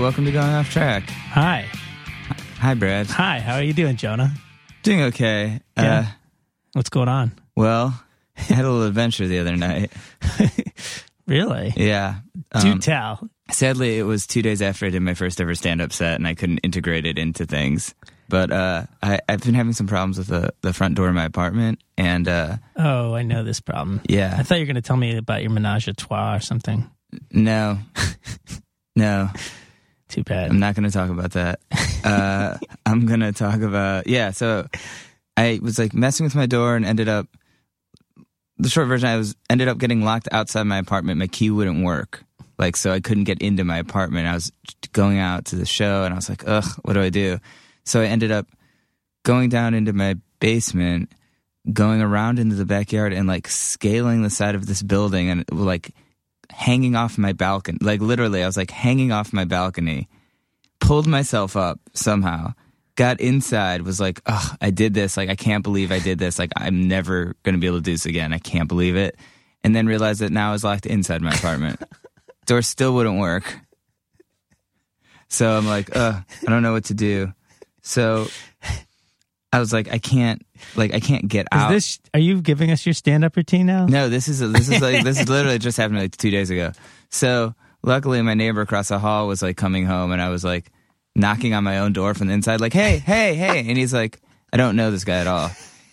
welcome to Going Off Track. Hi. Hi, Brad. Hi, how are you doing, Jonah? Doing okay. Yeah. Uh, What's going on? well, I had a little adventure the other night. Really? Yeah. Do Um, tell. sadly, it was two days after I did my first ever stand up set, and I couldn't integrate it into things. But uh, I, I've been having some problems with the, the front door of my apartment, and uh, Oh, I know this problem. yeah, I thought you were going to tell me about your menage a trois or something. no, no, Too bad. I'm not going to talk about that. Uh, I'm going to talk about yeah. So I was like messing with my door and ended up. The short version, I was ended up getting locked outside my apartment. My key wouldn't work, like so I couldn't get into my apartment. I was going out to the show, and I was like, ugh, what do I do? So I ended up going down into my basement, going around into the backyard, and like scaling the side of this building, and like hanging off my balcony. Like literally, I was like hanging off my balcony pulled myself up somehow, got inside, was like, oh, I did this. Like, I can't believe I did this. Like, I'm never going to be able to do this again. I can't believe it. And then realized that now I was locked inside my apartment. Door still wouldn't work. So I'm like, uh, I don't know what to do. So I was like, I can't, like, I can't get Is out. this? Are you giving us your stand-up routine now? No, this is this is like this is literally just happened like two days ago. So luckily, my neighbor across the hall was like coming home, and I was like knocking on my own door from the inside, like, "Hey, hey, hey!" And he's like, "I don't know this guy at all."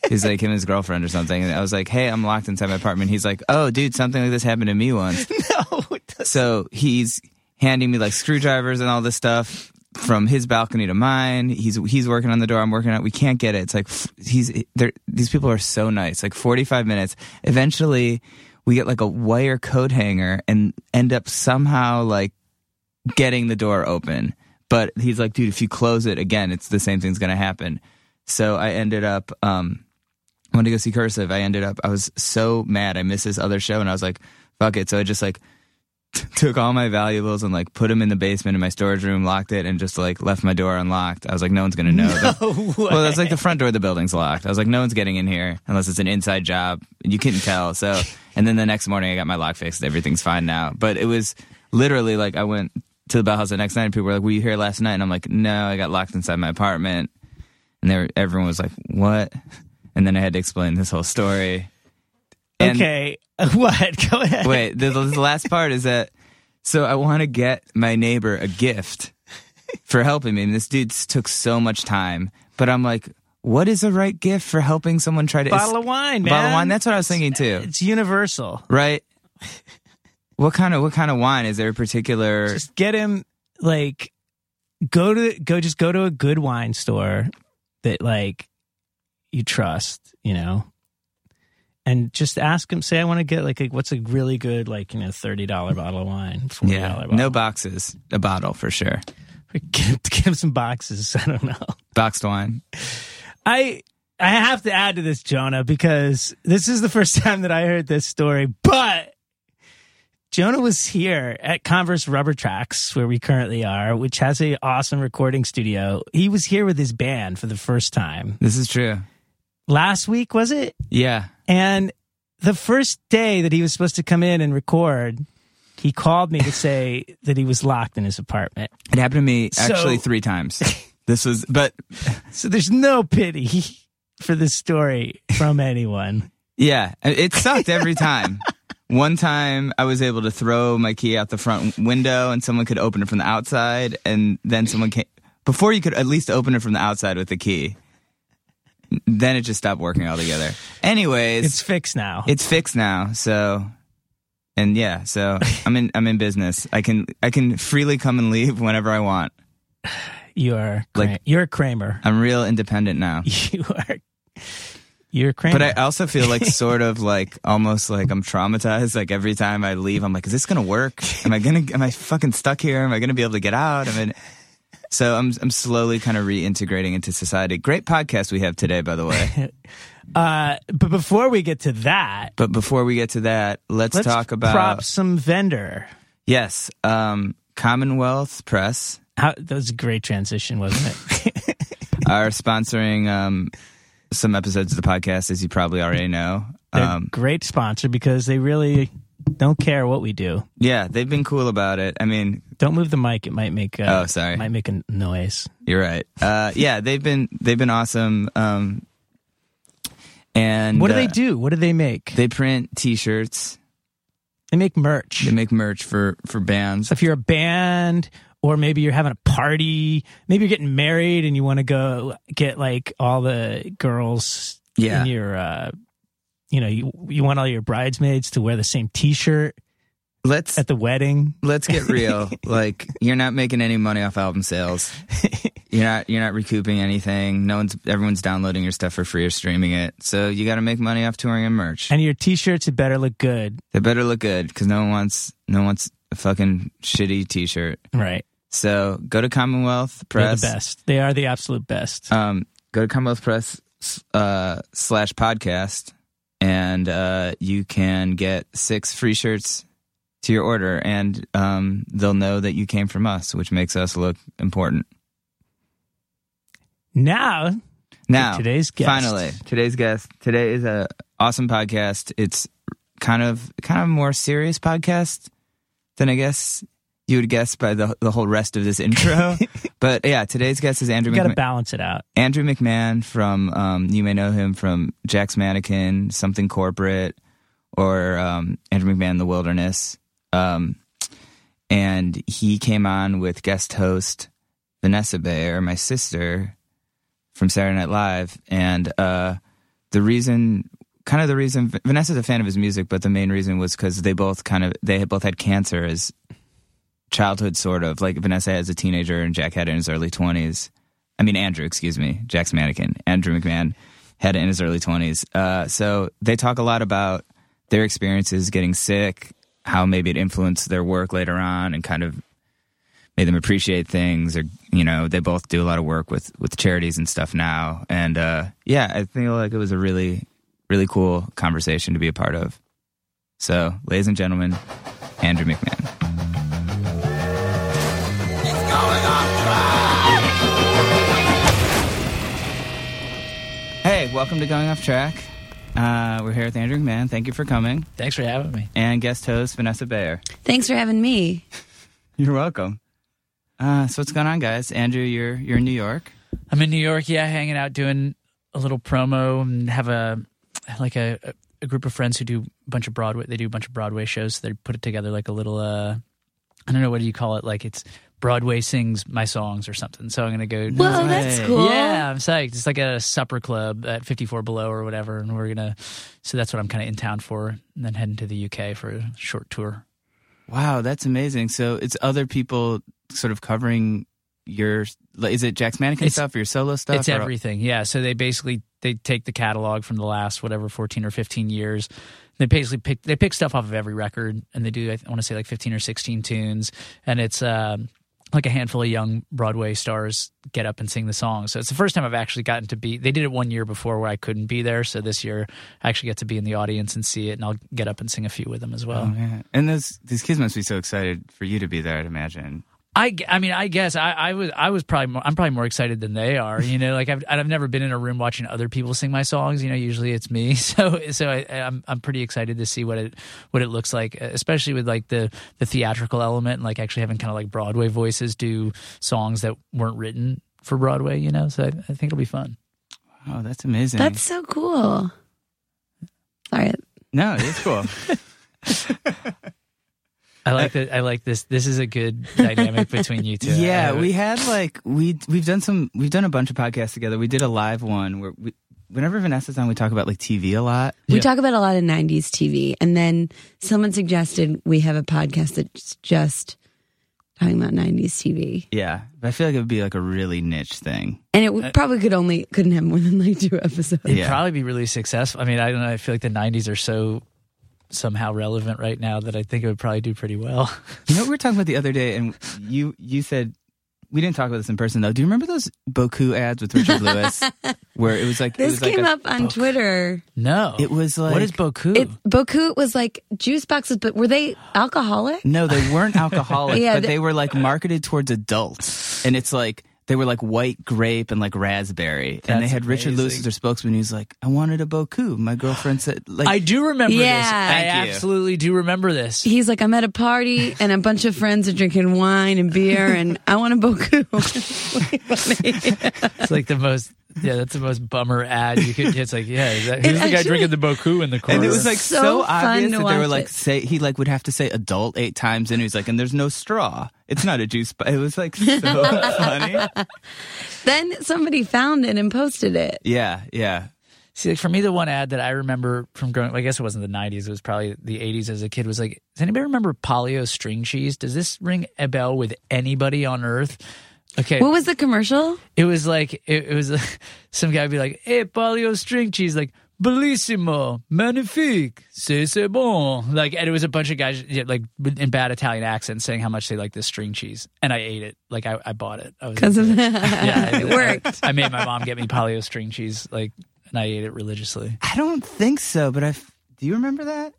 He's like him and his girlfriend or something. And I was like, "Hey, I'm locked inside my apartment." He's like, "Oh, dude, something like this happened to me once." No. So he's handing me like screwdrivers and all this stuff from his balcony to mine. He's he's working on the door. I'm working on. it. We can't get it. It's like he's these people are so nice. Like 45 minutes. Eventually, we get like a wire coat hanger and end up somehow like getting the door open. But he's like, dude, if you close it again, it's the same thing's gonna happen. So I ended up. um I wanted to go see Cursive. I ended up. I was so mad. I missed this other show, and I was like, "Fuck it." So I just like took all my valuables and like put them in the basement in my storage room, locked it, and just like left my door unlocked. I was like, no one's gonna know. No well, that's like the front door of the building's locked. I was like, no one's getting in here unless it's an inside job. You couldn't tell. So, and then the next morning, I got my lock fixed. Everything's fine now. But it was literally like I went to the Bauhaus the next night, and people were like, "Were you here last night?" And I'm like, "No, I got locked inside my apartment." And everyone was like, "What?" And then I had to explain this whole story. And- okay. What? Go ahead. Wait, the, the last part is that so I want to get my neighbor a gift for helping me. And this dude took so much time, but I'm like, what is the right gift for helping someone try to Bottle of wine, man. Bottle of wine. That's what I was thinking too. It's universal. Right? What kind of what kind of wine is there? A particular? Just get him like go to go just go to a good wine store that like you trust, you know. And just ask him. Say, I want to get like a, what's a really good like you know thirty dollar bottle of wine, yeah, bottle. no boxes, a bottle for sure. Get him, him some boxes. I don't know. Boxed wine. I I have to add to this, Jonah, because this is the first time that I heard this story. But Jonah was here at Converse Rubber Tracks, where we currently are, which has a awesome recording studio. He was here with his band for the first time This is true. Last week, was it? Yeah. And the first day that he was supposed to come in and record, he called me to say that he was locked in his apartment. It happened to me So- actually three times. This was, but So there's no pity for this story from anyone. Yeah, it sucked every time. One time I was able to throw my key out the front window and someone could open it from the outside and then someone came before you could at least open it from the outside with the key. Then it just stopped working altogether. Anyways, It's fixed now. it's fixed now, so and yeah, so I'm in I'm in business. I can I can freely come and leave whenever I want. You are Like- you're a Kramer. I'm real independent now. You are you're a Kramer. But I also feel like sort of like almost like I'm traumatized. Like every time I leave, I'm like, is this gonna work? Am I gonna am I fucking stuck here? Am I gonna be able to get out? I mean, so I'm I'm slowly kind of reintegrating into society. Great podcast we have today, by the way. uh, but before we get to that, But before we get to that, let's, let's talk about prop some vendor. yes, um, Commonwealth Press How, that was a great transition, wasn't it? are sponsoring um, some episodes of the podcast, as you probably already know. Um, great sponsor because they really don't care what we do. Yeah, they've been cool about it. I mean, Don't move the mic; it might make a, Oh, sorry. might make a noise. you're right. Uh, yeah, they've been they've been awesome. Um, and What do they uh, do? What do they make? They print T-shirts. They make merch. They make merch for for bands. So if you're a band or maybe you're having a party, maybe you're getting married and you want to go get like all the girls Yeah. in your uh you know, you you want all your bridesmaids to wear the same t-shirt Let's at the wedding. let's get real. like you're not making any money off album sales. You're not you're not recouping anything. No one's everyone's downloading your stuff for free or streaming it. So you got to make money off touring and merch. And your t-shirts it better look good. They better look good because no one wants no one wants a fucking shitty T-shirt. Right. So go to Commonwealth They're Press. the best. They are the absolute best. Um, go to Commonwealth Press uh, slash podcast, and uh, you can get six free shirts to your order, and um, they'll know that you came from us, which makes us look important. now, Now, today's guest. finally, today's guest. Today is a awesome podcast. It's kind of kind of more serious podcast than I guess you would guess by the the whole rest of this intro. but yeah, today's guest is Andrew you got to balance it out. Andrew McMahon from um, you may know him from Jack's Mannequin, Something Corporate, or um, Andrew McMahon in the Wilderness. Um, and he came on with guest host Vanessa Bayer, my sister from Saturday Night Live, and uh, the reason, kind of the reason, Vanessa's a fan of his music, but the main reason was because they both kind of they had both had cancer as childhood, sort of like Vanessa as a teenager and Jack had it in his early twenties. I mean, Andrew, excuse me, Jack's mannequin. Andrew McMahon had it in his early 20s. Uh, so they talk a lot about their experiences getting sick, how maybe it influenced their work later on and kind of made them appreciate things or, you know, they both do a lot of work with, with charities and stuff now. And, uh, yeah, I feel like it was a really, really cool conversation to be a part of. So, ladies and gentlemen, Andrew McMahon. Hey, welcome to Going Off Track. Uh, we're here with Andrew McMahon. Thank you for coming. Thanks for having me. And guest host Vanessa Bayer. Thanks for having me. You're welcome. Uh, so what's going on, guys? Andrew, you're you're in New York. I'm in New York, yeah, hanging out, doing a little promo, and have a like a, a group of friends who do a bunch of Broadway. They do a bunch of Broadway shows. So they put it together like a little. uh I don't know what do you call it? Like it's Broadway sings my songs or something. So I'm gonna go. Whoa, that's cool. Yeah, I'm psyched. It's like a supper club at 54 Below or whatever, and we're gonna. So that's what I'm kind of in town for, and then heading to the UK for a short tour. Wow, that's amazing. So it's other people sort of covering your. Is it Jack's mannequin It's- stuff or your solo stuff? It's or- everything. Yeah. So they basically they take the catalog from the last whatever 14 or 15 years. They basically pick they pick stuff off of every record and they do I want to say like 15 or 16 tunes and it's um like a handful of young Broadway stars get up and sing the song. So it's the first time I've actually gotten to be. They did it one year before where I couldn't be there. So this year I actually get to be in the audience and see it, and I'll get up and sing a few with them as well. Oh, yeah. And those these kids must be so excited for you to be there. I'd imagine. I, g- I mean, I guess I, I was I was probably more, I'm probably more excited than they are. You know, like I've I've never been in a room watching other people sing my songs. You know, usually it's me. So so I, I'm I'm pretty excited to see what it what it looks like, especially with like the the theatrical element and like actually having kind of like Broadway voices do songs that weren't written for Broadway. You know, so I, I think it'll be fun. Oh, that's amazing. That's so cool. Sorry. no, it's cool. I like that. I like this. This is a good dynamic between you two. yeah, I- we had like we we've done some we've done a bunch of podcasts together. We did a live one where we whenever Vanessa's on, we talk about like TV a lot. We Yeah. talk about a lot of 90s TV. And then someone suggested we have a podcast that's just talking about 90s TV. Yeah, but I feel like it would be like a really niche thing. And it would, uh, probably could only, couldn't have more than like two episodes. It'd Yeah. probably be really successful. I mean, I don't know. I feel like the '90s are so somehow relevant right now that I think it would probably do pretty well. You know what we were talking about the other day, and you you said we didn't talk about this in person though. Do you remember those Boku ads with Richard Lewis, where it was like it This was like came a- up on Twitter. No, It was like what is Boku? It, Boku was like juice boxes, but were they alcoholic? No, they weren't alcoholic, Yeah, but they- they were like marketed towards adults, and it's like they were like white grape and like raspberry, and they That's had Richard Lewis as their spokesman. He was like, "I wanted a Boku." My girlfriend said, "Like, I do remember this. Yeah. I you. absolutely do remember this. He's like, I'm at a party and a bunch of friends are drinking wine and beer and I want a boku. It's like the most. Yeah, that's the most bummer ad you could. It's like, yeah, is that, It who's the guy drinking the Boku in the corner? And it was like So so, obvious that they were like it. say he like would have to say adult eight times, and he was like, and there's no straw. It's not a juice, but it was like so funny. then somebody found it and posted it. Yeah, yeah. See, like for me, the one ad that I remember from growing, I guess it wasn't the '90s; it was probably the '80s. As a kid, was like, does anybody remember Polly-O string cheese? Does this ring a bell with anybody on Earth? Okay, What was the commercial? it was like it, it was some guy would be like, "Hey, Polly-O string cheese," like bellissimo, magnifique, c'est c'est bon. Like, and it was a bunch of guys yeah, like in bad Italian accents saying how much they like this string cheese, and I ate it. Like, I, I bought it Because of yeah, that. I- it worked. I made my mom get me Polly-O string cheese, like, and I ate it religiously. I don't think so, but I do you remember that?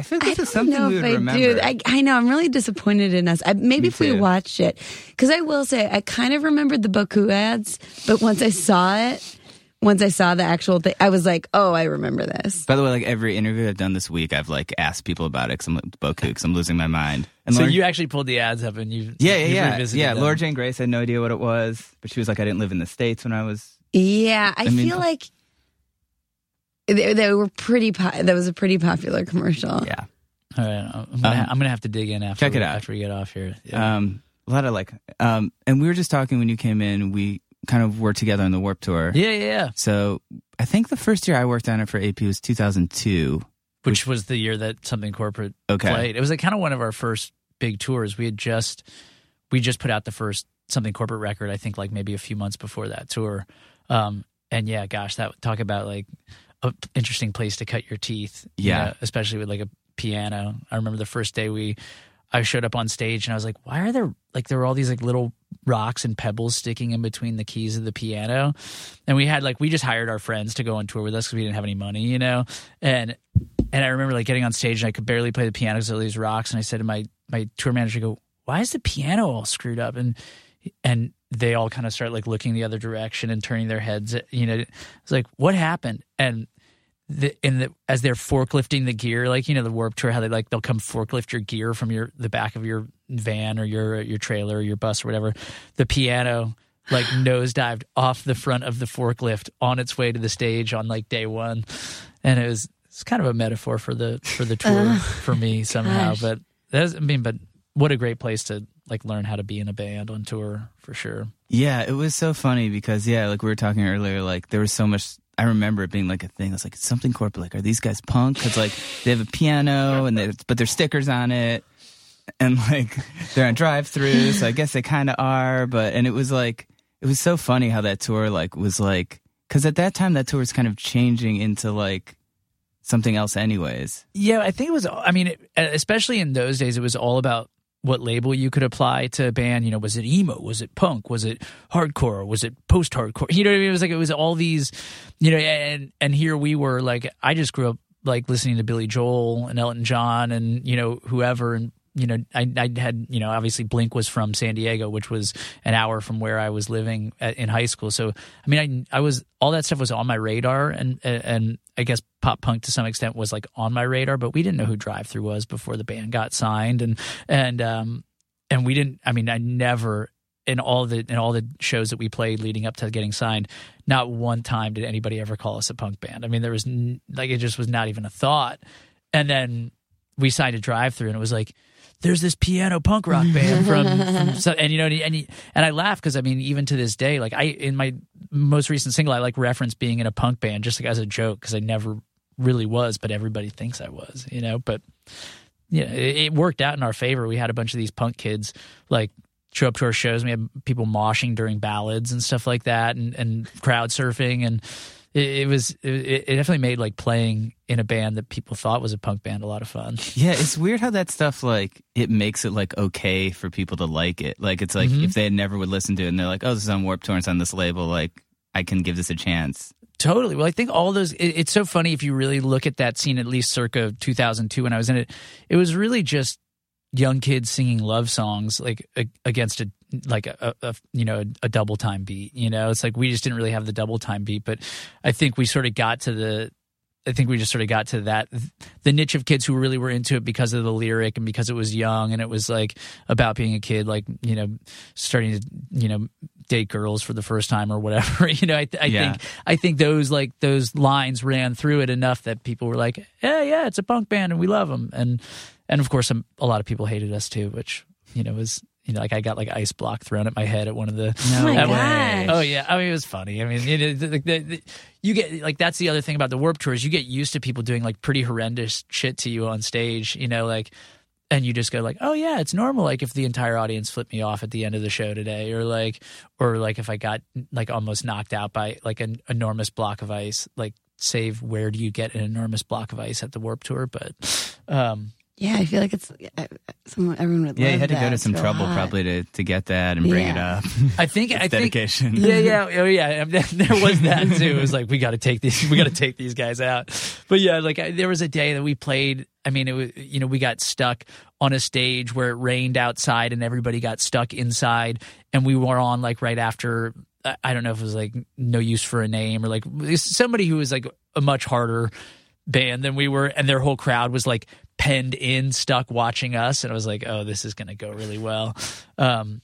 I feel I this don't is something know we if would I remember. do. I, I know. I'm really disappointed in us. I, maybe Me if we too. watched it, because I will say I kind of remembered the Boku ads, but once I saw it, once I saw the actual thing, I was like, oh, I remember this. By the way, like every interview I've done this week, I've like asked people about it because I'm like, Boku, because I'm losing my mind. And So Lauren- you actually pulled the ads up and you yeah, yeah, yeah, revisited yeah. them. Laura Jane Grace had no idea what it was, but she was like, I didn't live in the states when I was. Yeah, I, I mean- feel like they, they were pretty. Po- that was a pretty popular commercial. Yeah, All right, I'm gonna, Um, I'm gonna have to dig in after check it we, out. after we get off here. Yeah. um, a lot of like, um, and we were just talking when you came in. We kind of were together on the Warped Tour. yeah, yeah, yeah. So I think the first year I worked on it for AP was 2002. Which was the year that something corporate Okay. played. It was like kind of one of our first big tours. We had just we just put out the first something corporate record. I think like maybe a few months before that tour. Um, and yeah, gosh, that talk about like a interesting place to cut your teeth. you Yeah. know, especially with like a piano. I remember the first day we I showed up on stage and I was like, why are there like there were all these like little rocks and pebbles sticking in between the keys of the piano? And we had like we just hired our friends to go on tour with us because we didn't have any money, you know. And and I remember like getting on stage and I could barely play the piano because of these rocks. And I said to my my tour manager, I "Go, why is the piano all screwed up?" And and they all kind of start like looking the other direction and turning their heads. You know, it's like what happened? And the, in the as they're forklifting the gear, like you know the Warped Tour, how they like they'll come forklift your gear from your the back of your van or your your trailer or your bus or whatever. The piano like nosedived off the front of the forklift on its way to the stage on like day one, and it was it's kind of a metaphor for the for the tour uh, for me somehow. gosh. But that's I mean, but what a great place to like learn how to be in a band on tour for sure. Yeah, it was so funny because yeah, like we were talking earlier, like there was so much. I remember it being like a thing. I was like, it's something corporate. Like, are these guys punk? Because like they have a piano and they, but there's stickers on it, and like they're on Drive-Thru. so I guess they kind of are. But and it was like it was so funny how that tour like was like because at that time that tour was kind of changing into like something else, anyways. Yeah, I think it was. I mean, it, especially in those days, it was all about what label you could apply to a band. You know, was it emo? Was it punk? Was it hardcore? Was it post-hardcore? You know what I mean? It was like it was all these. You know, and and here we were. Like I just grew up like listening to Billy Joel and Elton John and you know whoever and. You know, I, I had, you know, obviously Blink was from San Diego, which was an hour from where I was living at, in high school. So, I mean, I, I was, all that stuff was on my radar. And, and I guess pop punk to some extent was like on my radar, but we didn't know who Drive-Thru was before the band got signed, and and um and we didn't. I mean, I never in all the in all the shows that we played leading up to getting signed, not one time did anybody ever call us a punk band. I mean, there was n- like it just was not even a thought. And then we signed a Drive-Thru, and it was like. There's this piano punk rock mm-hmm. band from, from so, and you know, and and, and I laugh because I mean, even to this day, like I in my most recent single, I like reference being in a punk band just like as a joke because I never really was, but everybody thinks I was, you know. But yeah, it, it worked out in our favor. We had a bunch of these punk kids like show up to our shows. We had people moshing during ballads and stuff like that, and, and crowd surfing, and it, it was it, it definitely made like playing in a band that people thought was a punk band a lot of fun. Yeah, it's weird how that stuff like it makes it like okay for people to like it. Like it's like Mhm. if they never would listen to it and they're like, oh, this is on Warped Tour, it's on this label, like I can give this a chance. Totally. Well, I think all those. It, it's so funny if you really look at that scene, at least circa 2002 when I was in it. It was really just young kids singing love songs like a, against a like a, a you know a double time beat. You know, it's like we just didn't really have the double time beat, but I think we sort of got to the I think we just sort of got to that the niche of kids who really were into it because of the lyric and because it was young and it was like about being a kid, like you know, starting to you know date girls for the first time or whatever. you know, I, I Yeah. think I think those like those lines ran through it enough that people were like, yeah, yeah, it's a punk band and we love them, and and of course a lot of people hated us too, which you know was. You know, like I got like ice block thrown at my head at one of the. No Oh one-. Oh yeah, I mean it was funny. I mean, you, know, the, the, the, you get like that's the other thing about the Warped Tours. You get used to people doing like pretty horrendous shit to you on stage. You know, like, and you just go like, oh yeah, it's normal. Like if the entire audience flipped me off at the end of the show today, or like, or like if I got like almost knocked out by like an enormous block of ice. Like, save where do you get an enormous block of ice at the Warped Tour? But um, Yeah, I feel like it's uh, someone everyone would. Yeah, love you had to that. go to some real trouble hot. probably to, to get that and bring Yeah. it up. I think I think dedication. Yeah, yeah, oh yeah. There was that too. It was like we got to take these, we got to take these guys out. But yeah, like I, there was a day that we played. I mean, it was you know we got stuck on a stage where it rained outside and everybody got stuck inside, and we were on like right after. I- I don't know if it was like no use for a name or like somebody who was like a much harder band than we were, and their whole crowd was like penned in, stuck watching us, and I was like, oh, this is gonna go really well. Um,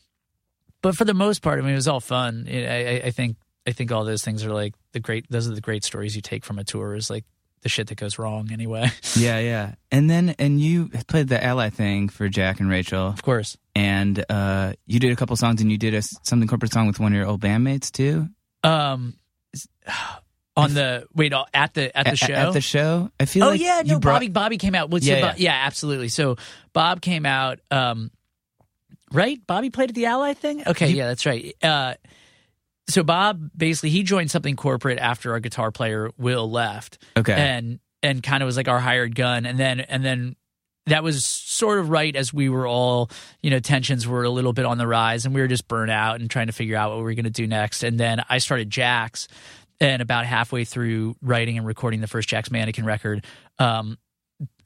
but for the most part, I mean, it was all fun. I, I, I think I think all those things are like the great. Those are the great stories you take from a tour. Is like the shit that goes wrong anyway. yeah, yeah. And then and you played the ally thing for Jack and Rachel, of course. and uh, you did a couple songs, and you did a something corporate song with one of your old bandmates too. Um, on the wait uh, at the at the show. At the show, I feel like. oh like yeah, you no, brought. Bobby Bobby came out. Yeah, Bo- yeah. yeah, absolutely. So Bob came out. Um, right, Bobby played at the Ally thing. Okay, yeah, that's right. Uh, so Bob basically he joined something corporate after our guitar player Will left. Okay, and and kind of was like our hired gun and then and then that was sort of right as we were all you know tensions were a little bit on the rise and we were just burnt out and trying to figure out what we were going to do next and then i started Jack's and about halfway through writing and recording the first jack's mannequin record um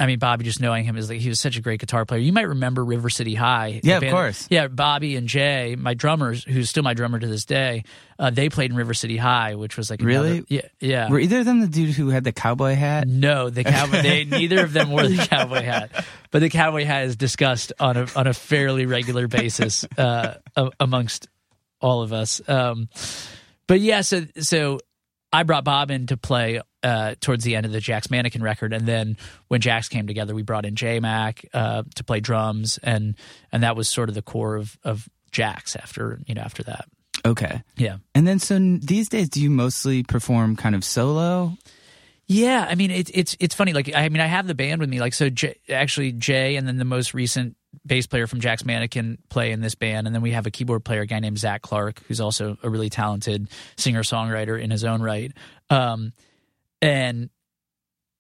I mean, Bobby, just knowing him is like he was such a great guitar player. You might remember River City High. Yeah, of course. Yeah, Bobby and Jay, my drummers, who's still my drummer to this day, uh, they played in River City High, which was like another- Really? yeah, yeah. were either of them the dude who had the cowboy hat? No, the cowboy. They neither of them wore the cowboy hat, but the cowboy hat is discussed on a on a fairly regular basis uh, amongst all of us. Um, but yeah, so so I brought Bob in to play uh, towards the end of the Jack's Mannequin record, and then when Jack's came together, we brought in J Mac uh, to play drums, and and that was sort of the core of of Jax after you know after that. Okay, Yeah. and then so these days, do you mostly perform kind of solo? Yeah, I mean it's it's it's funny. Like I mean, I have the band with me. Like so, actually Jay, and then the most recent bass player from Jack's Mannequin play in this band, and then we have a keyboard player, a guy named Zach Clark, who's also a really talented singer songwriter in his own right. Um, and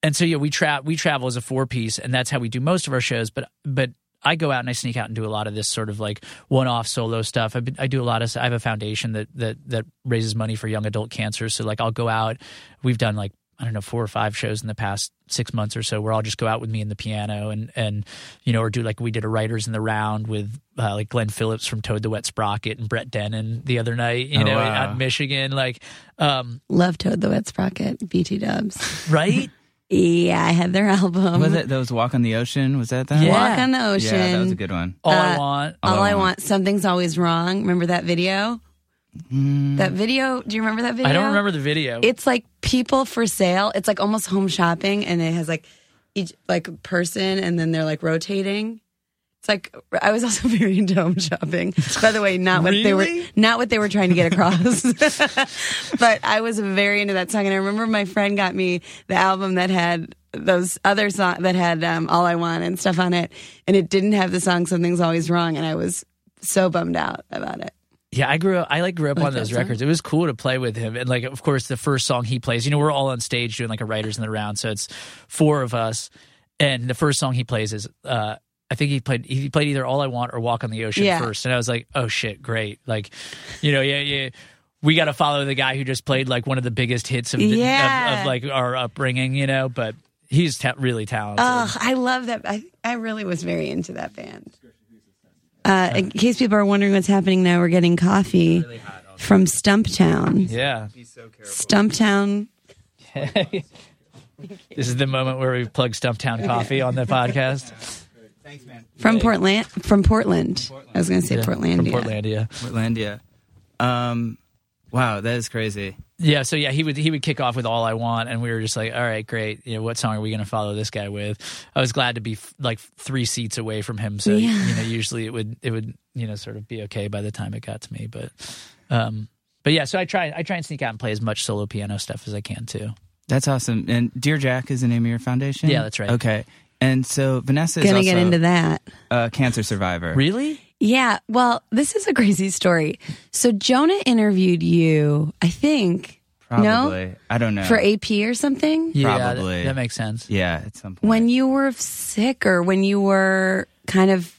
and so yeah, we tra- we travel as a four piece, and that's how we do most of our shows. But but I go out and I sneak out and do a lot of this sort of like one off solo stuff. I do a lot of. I have a foundation that that that raises money for young adult cancer. So like I'll go out. We've done like I don't know four or five shows in the past six months or so where I'll just go out with me and the piano and and you know or do like we did a writers in the round with uh, like Glenn Phillips from Toad the Wet Sprocket and Brett Dennen the other night. You Oh, know wow. out in Michigan like um Love Toad the Wet Sprocket, BT Dubs. right. yeah, I had their album. was it those Walk on the Ocean? Was that that? Yeah. Walk on the Ocean. yeah, that was a good one. All I Uh, want. All, All I I Want. want. Something's always wrong. Remember that video? That video. Do you remember that video? I don't remember the video. It's like people for sale. It's like almost home shopping, and it has like each like person, and then they're like rotating. It's like I was also very into home shopping. By the way, not what they were not what they were trying to get across. but I was very into that song, and I remember my friend got me the album that had those other songs that had um, "All I Want" and stuff on it, and it didn't have the song "Something's Always Wrong," and I was so bummed out about it. Yeah, I grew up. I like grew up Like on those song? records. It was cool to play with him, and like, of course, the first song he plays. You know, we're all on stage doing like a writers in the round, so it's four of us, and the first song he plays is, uh, I think he played he played either All I Want or Walk on the Ocean Yeah. first, and I was like, oh shit, great! Like, you know, yeah, yeah. We got to follow the guy who just played like one of the biggest hits of, the, Yeah. of, of like our upbringing, you know. But He's ta- really talented. Oh, I love that. I, I really was very into that band. Uh, in case people are wondering what's happening now, we're getting coffee from Stumptown. yeah. Stumptown. This is the moment where we plug Stumptown Coffee on the podcast. Thanks, man. From Portland. From Portland. I was going to say Yeah, Portlandia. From Portlandia. Portlandia. Um, wow, that is crazy. Yeah, so yeah, he would he would kick off with "All I Want," and we were just like, "All right, great. You know, what song are we going to follow this guy with?" I was glad to be f- like three seats away from him, so Yeah. you know, usually it would it would you know sort of be okay by the time it got to me, but um, but yeah, so I try I try and sneak out and play as much solo piano stuff as I can too. That's awesome. And Dear Jack is the name of your foundation? Yeah, that's right. Okay. And so Vanessa is Gonna also get into that. a cancer survivor. Really? Yeah. Well, this is a crazy story. So Jonah interviewed you, I think, Probably. No? I don't know. for AP or something. Yeah, Probably. That, makes sense. yeah, at some point. when you were sick or when you were kind of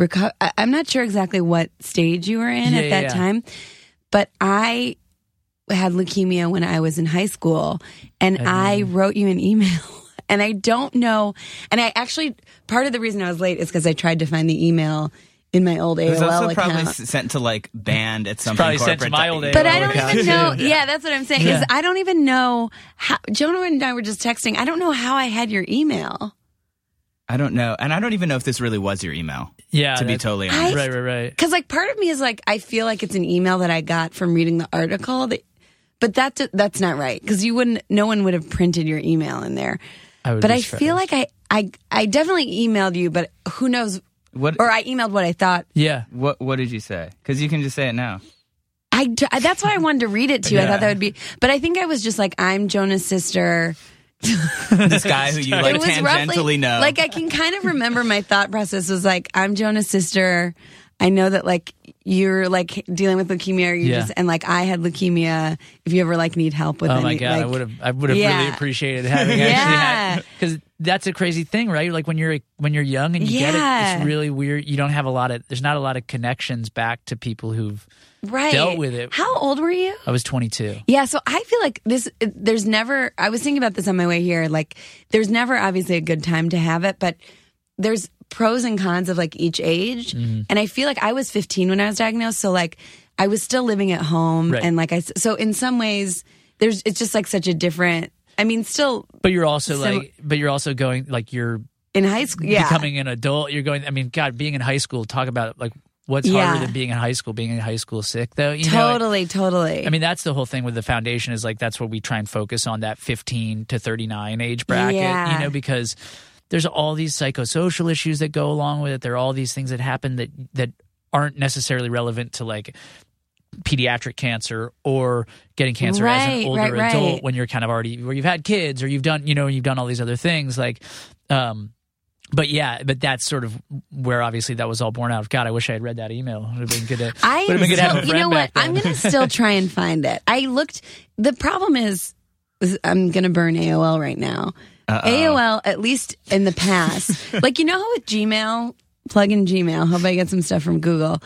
reco- I- I'm not sure exactly what stage you were in Yeah, at that yeah, yeah. time, but I had leukemia when I was in high school and I wrote you an email and I don't know and I actually part of the reason I was late is because I tried to find the email in my old AOL it was also account. probably sent to like band at some probably corporate. sent to my old di- AOL but I don't account. even know. Yeah. Yeah, that's what I'm saying. Yeah. Is I don't even know how. Jonah and I were just texting. I don't know how I had your email. I don't know, and I don't even know if this really was your email. Yeah, to be that's- totally I- honest. right, right, right. Because like part of me is like I feel like it's an email that I got from reading the article, that, but that that's not right because you wouldn't. No one would have printed your email in there. I would But I feel like I I I definitely emailed you, but who knows? What Or I emailed what I thought. yeah. what what did you say? Because you can just say it now. I that's why I wanted to read it to you. I thought that would be, but I think I was just like I'm Jonah's sister. This guy who you like it was tangentially roughly know. like I can kind of remember my thought process was like I'm Jonah's sister. I know that like you're like dealing with leukemia, or you Yeah. just and like I had leukemia. If you ever like need help with it, Oh any, my god, I would have I would have Yeah. really appreciated having Yeah. actually had because that's a crazy thing, right? Like when you're when you're young and you get it, it's really weird. You don't have a lot of there's not a lot of connections back to people who've. right dealt with it. How old were you? I was 22. Yeah, so I feel like this. There's never. I was thinking about this on my way here. Like, there's never obviously a good time to have it, but there's pros and cons of like each age. Mm-hmm. And I feel like I was 15 when I was diagnosed, so like I was still living at home, Right. and like I. So in some ways, there's. It's just like such a different. I mean, still But you're also Sim- like, but you're also going like you're in high school. Yeah, becoming an adult. You're going. I mean, God, being in high school. Talk about like what's Yeah. harder than being in high school. Being in high school sick though. You know, totally, totally. I mean, that's the whole thing with the foundation is like that's what we try and focus on that 15 to 39 age bracket, Yeah. you know, because there's all these psychosocial issues that go along with it. There are all these things that happen that that aren't necessarily relevant to like pediatric cancer or getting cancer as an older right, right. adult when you're kind of already where you've had kids or you've done, you know, you've done all these other things like um but yeah, but that's sort of where obviously that was all born out of. God, I wish I had read that email. It would have been good. To, I would have been good to have you know what? I'm gonna still try and find it. I looked. The problem is, is I'm gonna burn AOL right now. AOL, at least in the past, like you know how with Gmail, plug in Gmail. Hope I get some stuff from Google.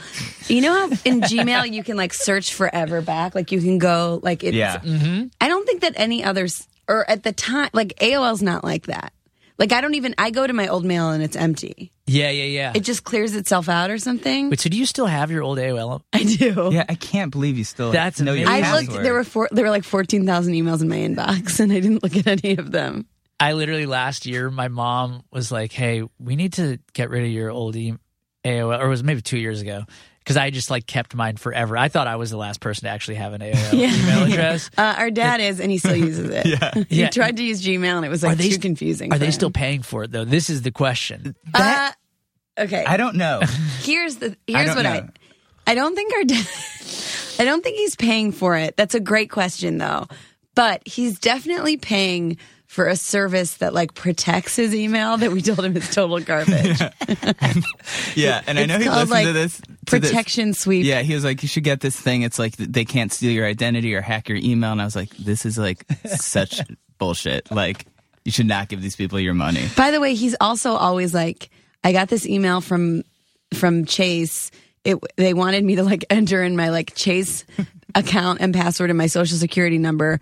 You know how in Gmail you can like search forever back, like you can go like it's. yeah. Mm-hmm. I don't think that any others or at the time like AOL's not like that. Like I don't even I go to my old mail and it's empty. Yeah, yeah, yeah. It just clears itself out or something. Wait, so do you still have your old AOL? I do. Yeah, I can't believe you still That's no. your. I password. looked. There were four, there were like fourteen thousand emails in my inbox, and I didn't look at any of them. I literally last year, my mom was like, "Hey, we need to get rid of your old e- AOL," or it was maybe two years ago, because I just like kept mine forever. I thought I was the last person to actually have an AOL Yeah. email address. Uh, our dad is, and he still uses it. yeah, he Yeah. tried to use Gmail, and it was like they too confusing. Are for they him. still paying for it though? This is the question. Uh, okay, I don't know. here's the here's don't what know. I. I don't think our dad. I don't think he's paying for it. That's a great question, though. But he's definitely paying for a service that like protects his email that we told him is total garbage. Yeah, and I know he listened like, to this. to this. Protection sweep. Yeah, he was like, you should get this thing. It's like they can't steal your identity or hack your email. And I was like, this is like such bullshit. Like, you should not give these people your money. By the way, he's also always like, I got this email from from Chase. It they wanted me to like enter in my like Chase account and password and my social security number.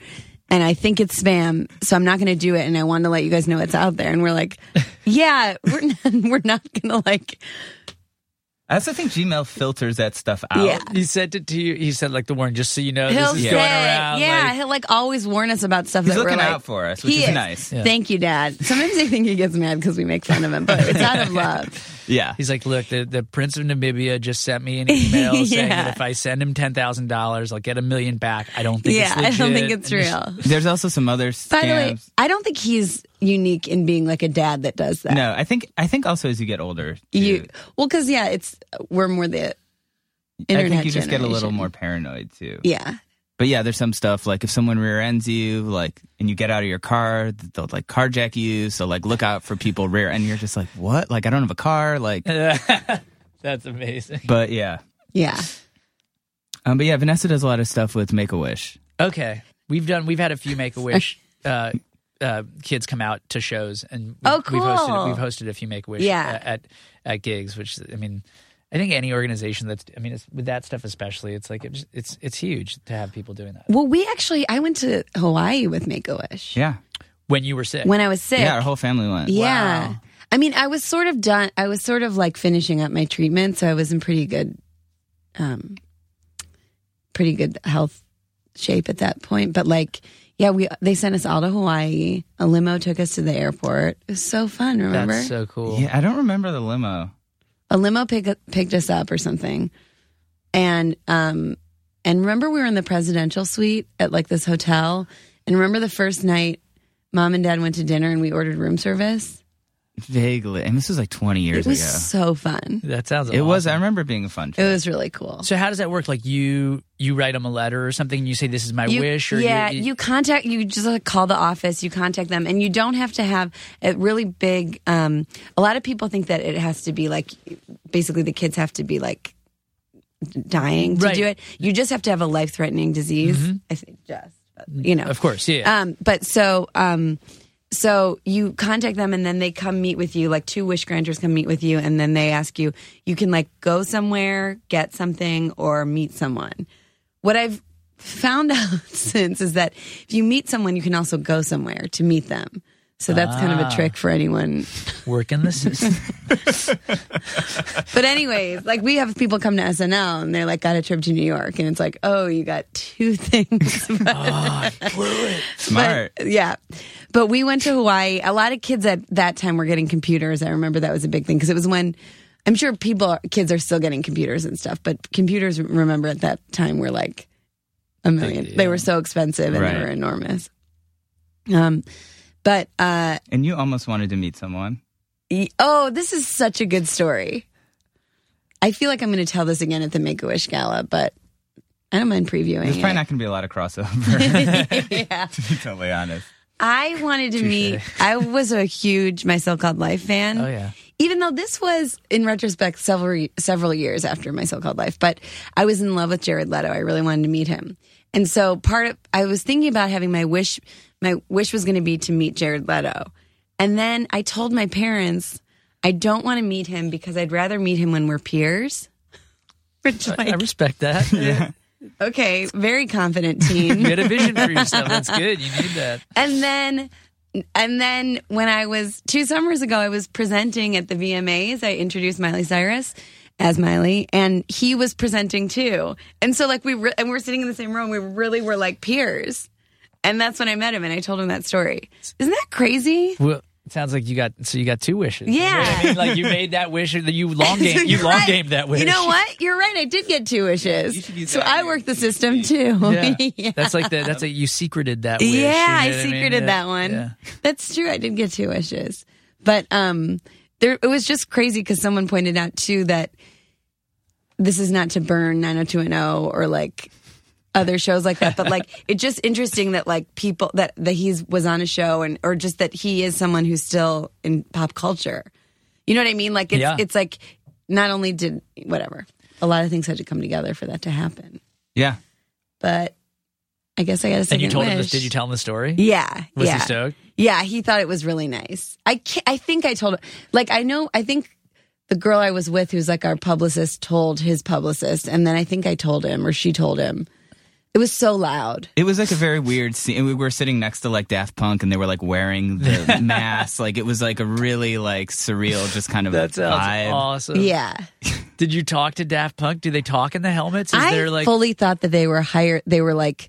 And I think it's spam, so I'm not going to do it. And I wanted to let you guys know it's out there. And we're like, yeah, we're not, we're not going to like, I also think Gmail filters that stuff out. Yeah. He sent it to you. He said like the warning, just so you know, he'll this is say, going around. yeah, like- he'll like always warn us about stuff He's that we're looking like, out for us, which he is nice. Yeah. Thank you, Dad. Sometimes I think he gets mad because we make fun of him, but it's out of love. Yeah. He's like, look, the, the Prince of Namibia just sent me an email saying that if I send him ten thousand dollars, I'll get a million back. I don't think Yeah, it's I don't think it's real. There's also some other scams. By the way, I don't think he's unique in being like a dad that does that. no, I think I think also as you get older, You well, because yeah, it's we're more the internet. I think you just get a little more paranoid too. Yeah, But yeah, there's some stuff like if someone rear ends you, like, and you get out of your car, they'll like carjack you. So like, look out for people rear end. You're just like, what? Like, I don't have a car. Like, That's amazing. but yeah, yeah. um, but yeah, Vanessa does a lot of stuff with Make a Wish. Okay, we've done. We've had a few Make a Wish. Uh, uh, kids come out to shows, and we've, Oh, we've hosted cool. we've hosted a few Make a Wish Yeah. at at gigs. Which I mean, I think any organization that's I mean, it's, with that stuff especially, it's like it's it's it's huge to have people doing that. Well, we actually I went to Hawaii with Make a Wish Yeah, When you were sick, when I was sick. yeah, our whole family went. Yeah. Wow. I mean, I was sort of done. I was sort of like finishing up my treatment, so I was in pretty good, um, pretty good health shape at that point. But like, yeah, we they sent us all to Hawaii. A limo took us to the airport. It was so fun. Remember, that's so cool. Yeah, I don't remember the limo. A limo pick, picked us up or something, and um, and remember we were in the presidential suite at like this hotel, and remember the first night, mom and dad went to dinner and we ordered room service. Vaguely, and this was like 20 years It was ago. so fun. That sounds. It was. I awesome. remember it being a fun It trip. was really cool. So how does that work? Like you you write them a letter or something, and you say this is my You- wish, or yeah, you, contact you just like call the office, you contact them, and you don't have to have a really big. Um, a lot of people think that it has to be like basically the kids have to be like dying to Right. do it. You just have to have a life threatening disease. I think just but, you know, of course, yeah. um, but so, um, so you contact them and then they come meet with you. Like two wish granters come meet with you, and then they ask you. You can like go somewhere, get something, or meet someone. What I've found out since is that if you meet someone, you can also go somewhere to meet them. So that's kind of Ah. a trick for anyone. Work in the system. But anyways, like we have people come to SNL and they're like got a trip to New York, and it's like, oh, you got two things. Smart. But, yeah. But we went to Hawaii. A lot of kids at that time were getting computers. I remember that was a big thing because it was when I'm sure people, kids are still getting computers and stuff, but computers, remember at that time, were like a million. They yeah. were so expensive and Right. they were enormous. Um, but, uh, and you almost wanted to meet someone. oh, this is such a good story. I feel like I'm going to tell this again at the Make a Wish Gala, but I don't mind previewing There's it. probably not going to be a lot of crossover. yeah. to be totally honest. I wanted to Touche. meet. I was a huge My So Called Life fan. oh yeah. Even though this was, in retrospect, several several years after My So Called Life, but I was in love with Jared Leto. I really wanted to meet him, and so part of I was thinking about having my wish. My wish was going to be to meet Jared Leto, and then I told my parents I don't want to meet him because I'd rather meet him when we're peers. Which, I respect that. yeah. okay, very confident teen. You had a vision for yourself. That's good. You need that. And then and then when I was two summers ago, I was presenting at the VMAs. I introduced Miley Cyrus as Miley, and he was presenting too. And so, like, we re- and we're sitting in the same room. We really were like peers. And that's when I met him, and I told him that story. Isn't that crazy? Well, it sounds like you got so you got two wishes. Yeah. You know what I mean, like you made that wish, or you long game, you long right. gamed that wish. You know what? You're right. I did get two wishes. use So I in worked the system too. Yeah. Yeah. That's like the that's like you secreted that wish. Yeah, you know I what mean? secreted Yeah. that one. Yeah. That's true. I did get two wishes, but um, there it was just crazy because someone pointed out too that this is not to burn 90210 or like other shows like that, but like it's just interesting that like people that that he's was on a show and or just that he is someone who's still in pop culture. You know what I mean? Like it's Yeah. it's like not only did whatever a lot of things had to come together for that to happen, Yeah. but I guess I got a second And you told him this. Did you tell him the story? Yeah, Was yeah. he stoked? Yeah, he thought it was really nice. I ca I think I told like I know I think the girl I was with who's like our publicist told his publicist and then I think I told him or she told him. It was so loud. It was like a very weird scene. and We were sitting next to like Daft Punk, and they were like wearing the mask. Like it was like a really like surreal, just kind of That sounds vibe. awesome. Yeah. Did you talk to Daft Punk? Do they talk in the helmets? Is I there like fully thought that they were hired. They were like,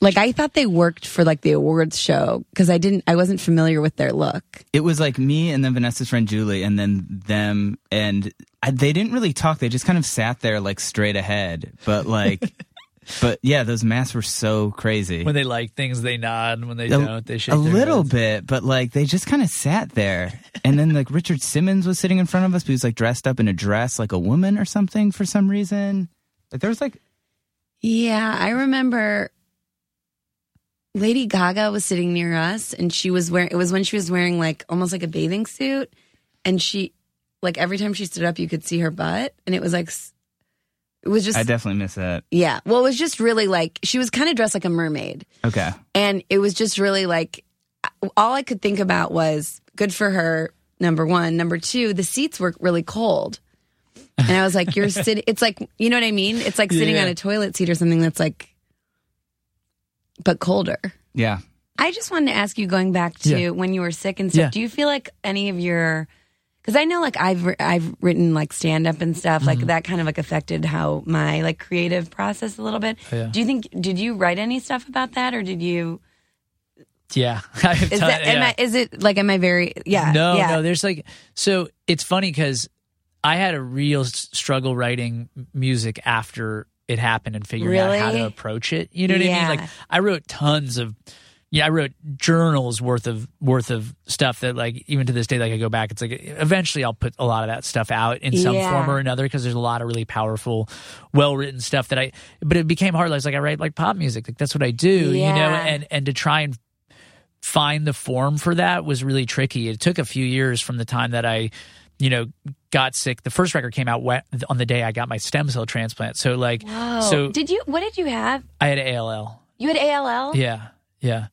like I thought they worked for like the awards show because I didn't. I wasn't familiar with their look. It was like me and then Vanessa's friend Julie, and then them, and I, they didn't really talk. They just kind of sat there like straight ahead. But like, but yeah, those masks were so crazy. when they like things, they nod. When they a, don't, they shake a their little heads. bit, but like they just kind of sat there. And then like Richard Simmons was sitting in front of us, but he was like dressed up in a dress like a woman or something for some reason. Like there was like Yeah, I remember. Lady Gaga was sitting near us, and she was wearing. It was when she was wearing like almost like a bathing suit, and she, like every time she stood up, you could see her butt, and it was like, s- it was just I definitely miss that. yeah. Well, it was just really like she was kind of dressed like a mermaid. Okay. And it was just really like all I could think about was good for her. Number one, number two, the seats were really cold, and I was like, "You're sitting." It's like you know what I mean. It's like sitting Yeah. on a toilet seat or something that's like, but colder. Yeah. I just wanted to ask you, going back to Yeah. when you were sick and stuff. Yeah. Do you feel like any of your because I know like I've I've written like stand up and stuff Mm-hmm. like that kind of like affected how my like creative process a little bit. Oh, Yeah. Do you think did you write any stuff about that or did you? Yeah, I've Is done- that yeah. I, is it like am I very yeah No, yeah no. There's like so it's funny because I had a real s- struggle writing music after it happened and figuring out how to approach it. You know what I mean? Like I wrote tons of. Yeah, I wrote journals worth of worth of stuff that like even to this day like I go back it's like eventually I'll put a lot of that stuff out in some Yeah. form or another because there's a lot of really powerful well written stuff that I but it became hard was like I write like pop music like that's what I do you know and and to try and find the form for that was really tricky. It took a few years from the time that I, you know, got sick. The first record came out on the day I got my stem cell transplant. So like, Whoa. so did you what did you have? I had ALL. You had ALL Yeah, yeah.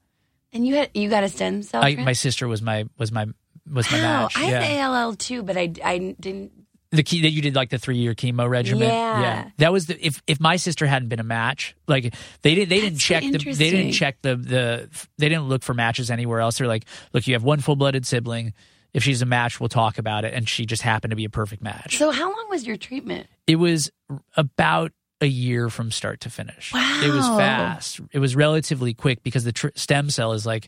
And you had you got a stem cell. I, my sister was my was my was my Wow, match. I yeah. had ALL too, but I I didn't. the key that you did like the three year chemo regimen. Yeah. that was the if if my sister hadn't been a match, like they didn't they didn't check the they didn't check the the they didn't look for matches anywhere else. They're like, look, you have one full blooded sibling. If she's a match, we'll talk about it. And she just happened to be a perfect match. So how long was your treatment? it was about a year from start to finish. Wow. It was fast. It was relatively quick because the tr- stem cell is like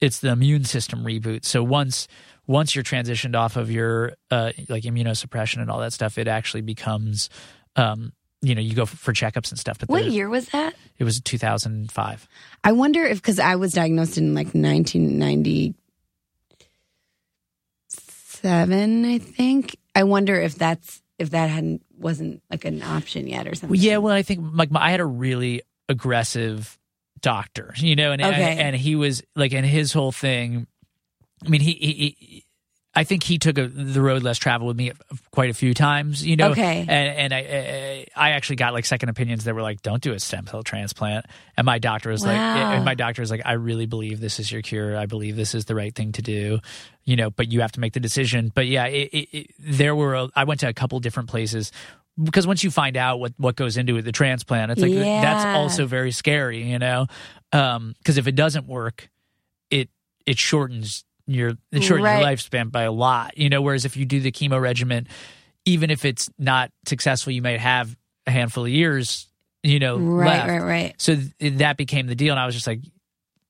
it's the immune system reboot. So once once you're transitioned off of your uh, like immunosuppression and all that stuff, it actually becomes um, you know you go for, for checkups and stuff. But What the- year was that? It was 2005. I wonder if because I was diagnosed in like 1997, I think. I wonder if that's if that hadn't wasn't like an option yet or something. Yeah, well, I think like my, I had a really aggressive doctor, you know, and, Okay. and and he was like, and his whole thing. I mean, he, he I think he took a, the road less traveled with me quite a few times, you know. Okay. and and I I actually got like second opinions that were like, don't do a stem cell transplant, and my doctor was like, and my doctor was like, I really believe this is your cure. I believe this is the right thing to do, you know. But you have to make the decision. But yeah, it, it, it, there were a, I went to a couple different places because once you find out what what goes into it, the transplant, it's like Yeah. that's also very scary, you know. Um, because if it doesn't work, it it shortens your it shortens Right. your lifespan by a lot, you know. Whereas if you do the chemo regimen, even if it's not successful, you might have a handful of years, you know, right, left. right, right. So th- that became the deal, and I was just like,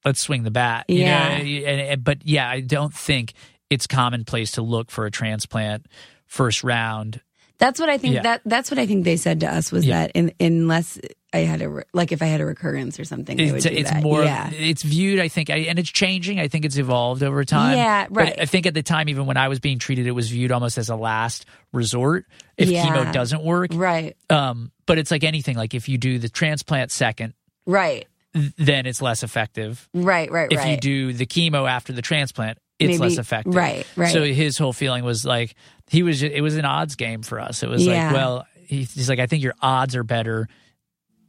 let's swing the bat. you Yeah. know? And, and- but yeah, I don't think it's commonplace to look for a transplant first round. That's what I think. Yeah. That that's what I think they said to us was Yeah. that in, unless I had a re- like if I had a recurrence or something, It's, it's more. yeah. It's viewed, I think, I, and it's changing. I think it's evolved over time. Yeah, But right. I think at the time, even when I was being treated, it was viewed almost as a last resort if Yeah. chemo doesn't work. Right, Um, but it's like anything. Like if you do the transplant second, right, th- then it's less effective. right, right, If right. you do the chemo after the transplant, it's Maybe- less effective. right, right. So his whole feeling was like he was. It was an odds game for us. It was Yeah. like, well, he's like, I think your odds are better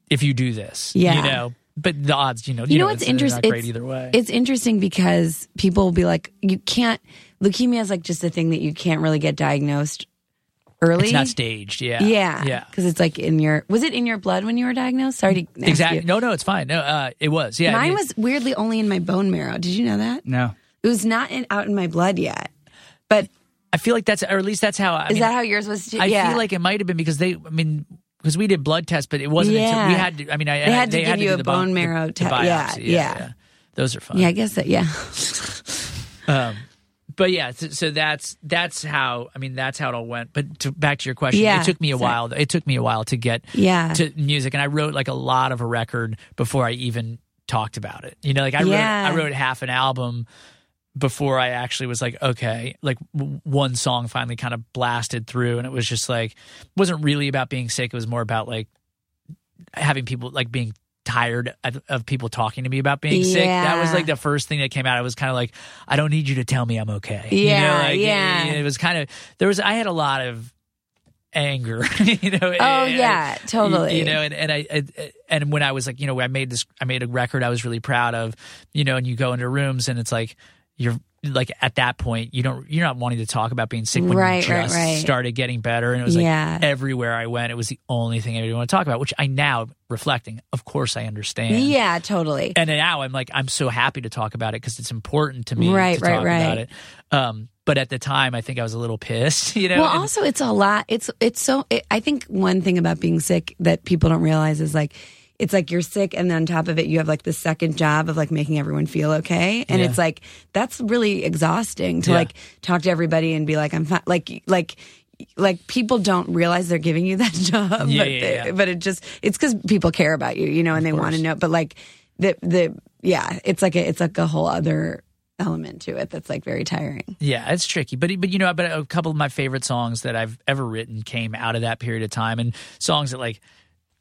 if you do this. Yeah. you know. But the odds, you know, You know what's it's- they're Not great it's- either way. It's interesting because people will be like, you can't, leukemia is like just a thing that you can't really get diagnosed early. It's not staged. Yeah. Yeah, Yeah. Because it's like in your. Was it in your blood when you were diagnosed? Sorry to ask Exactly. you. No, no, it's fine. No, uh, it was. Yeah. I Mine mean, was weirdly only in my bone marrow. Did you know that? No. It was not in, out in my blood yet. But I feel like that's, or at least that's how. I is mean, that how yours was? Too? I yeah. feel like it might have been because they. I mean. Because we did blood tests, but it wasn't until Yeah. we had to. I mean, I, They had to they give you a the bone marrow the te- yeah, biopsy. yeah. Those are fun. Yeah, I guess that. Yeah. Um, but yeah, so, so that's that's how I mean that's how it all went. But to, back to your question, Yeah, it took me a sorry. while. It took me a while to get Yeah. to music, and I wrote like a lot of a record before I even talked about it. You know, like I Yeah. wrote I wrote half an album before I actually was like, okay, like w- one song finally kind of blasted through, and it was just like wasn't really about being sick. It was more about like having people like being tired of, of people talking to me about being sick. That was like the first thing that came out. I was kind of like, I don't need you to tell me I'm okay. You Yeah, know, like, yeah. It, it was kind of there was. I had a lot of anger. you know. Oh and- yeah, totally. You know, and and I, I and when I was like, you know, I made this, I made a record I was really proud of. You know, and you go into rooms and it's like you're like at that point you don't you're not wanting to talk about being sick when Right, you just right. started getting better and it was like Yeah. everywhere I went it was the only thing I didn't want to talk about which I now reflecting of course I understand yeah, totally. and now I'm like I'm so happy to talk about it because it's important to me Right, to right, talk about right. it um but at the time I think I was a little pissed you know Well, and- also it's a lot. It's it's so. It, I think one thing about being sick that people don't realize is like it's like you're sick, and then on top of it, you have like the second job of like making everyone feel okay, and Yeah. it's like that's really exhausting to Yeah. like talk to everybody and be like I'm fine. Like like. Like people don't realize they're giving you that job, Yeah, but, yeah, they- yeah. but it just it's because people care about you, you know, and they want to know. But like the the yeah, it's like a it's like a whole other element to it that's like very tiring. Yeah, it's tricky, but but you know, but a couple of my favorite songs that I've ever written came out of that period of time, and songs that like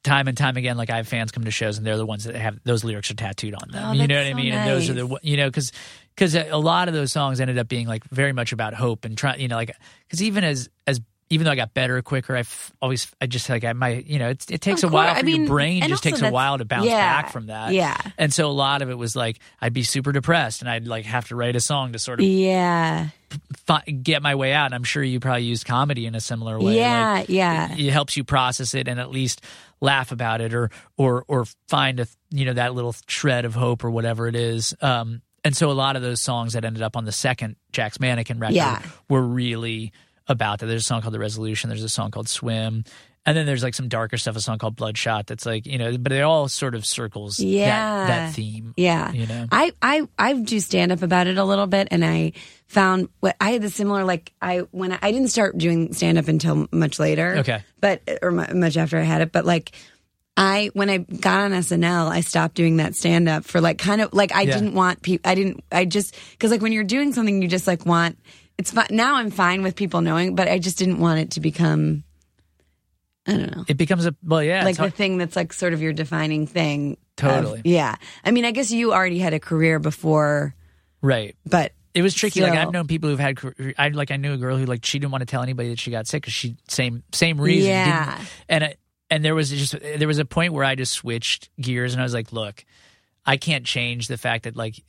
time and time again, like I have fans come to shows and they're the ones that have those lyrics are tattooed on them. Oh, you know what I so mean? And those are the nice. you know because because a lot of those songs ended up being like very much about hope and trying you know like because even as as even though I got better quicker, I always I just like I might you know it, it takes Of a while course, for I your mean, brain just takes a while to bounce yeah, back from that. yeah. and so a lot of it was like I'd be super depressed and I'd like have to write a song to sort of Yeah, get my way out. And I'm sure you probably used comedy in a similar way. Yeah, Like, yeah. It, it helps you process it and at least laugh about it, or or or find a you know that little shred of hope or whatever it is. Um, and so a lot of those songs that ended up on the second Jack's Mannequin record Yeah. were really about that. There's a song called The Resolution. There's a song called Swim. And then there's like some darker stuff, a song called Bloodshot. That's like you know, but it all sort of circles Yeah. that, that theme. yeah. you know. I I I do stand up about it a little bit, and I found what I had the similar like I when I, I didn't start doing stand up until much later. Okay. but or mu- much after I had it, but like. I when I got on SNL, I stopped doing that stand up for like kind of like I Yeah. didn't want people. I didn't. I just because like when you're doing something, you just like want. It's fine now. I'm fine with people knowing, but I just didn't want it to become. I don't know. It becomes a well, yeah, like the hard- thing that's like sort of your defining thing. of- Totally. yeah. I mean, I guess you already had a career before, right. but It was tricky. Like I've known people who've had. I like I knew a girl who like she didn't want to tell anybody that she got sick because she same same reason. Yeah. and I, and there was just there was a point where I just switched gears and I was like, look, I can't change the fact that like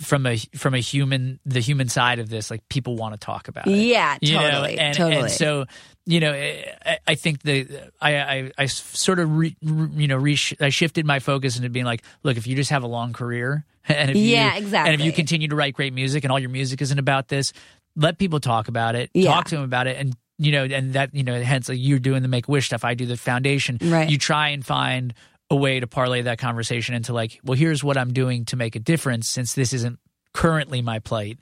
from a from a human the human side of this like people want to talk about it yeah, you know totally, and, totally. and so you know I, I think the I, I I sort of re, re- you know re, I shifted my focus into being like look if you just have a long career and if Yeah, you, exactly. and if you continue to write great music and all your music isn't about this let people talk about it Yeah. talk to them about it and you know and that you know hence like you're doing the make wish stuff I do the foundation Right. you try and find a way to parlay that conversation into like well here's what I'm doing to make a difference since this isn't currently my plight.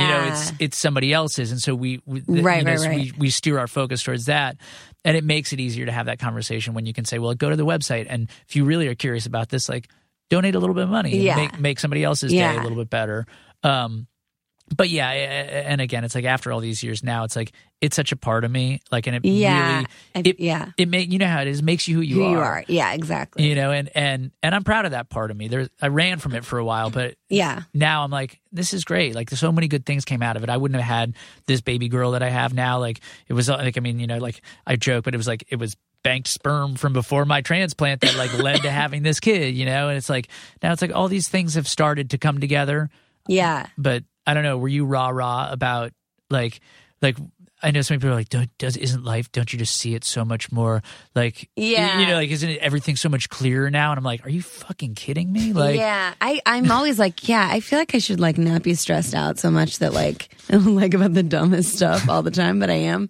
You know it's it's somebody else's. And so we, we Right, you know, right, so right. we, we steer our focus towards that. And it makes it easier to have that conversation when you can say well go to the website. And if you really are curious about this like donate a little bit of money and Yeah. make, make somebody else's day a little bit better. Um but yeah and again it's like after all these years now it's like it's such a part of me like and it Yeah. really it, yeah. it make you know how it is makes you who you who are you are. Yeah, exactly. you know and and and i'm proud of that part of me there's i ran from it for a while but Yeah. now I'm like, this is great. Like, so many good things came out of it. I wouldn't have had this baby girl that I have now. Like, it was like, I mean, you know, like I joke, but it was like it was banked sperm from before my transplant that like led to having this kid, you know. And it's like now it's like all these things have started to come together. Yeah. But I don't know. Were you rah rah about like like I know some people are like, don't, does isn't life? Don't you just see it so much more? Like, Yeah. you know, like isn't everything so much clearer now? And I'm like, are you fucking kidding me? Like, yeah, I, I'm always like, yeah, I feel like I should like not be stressed out so much that like like about the dumbest stuff all the time, but I am.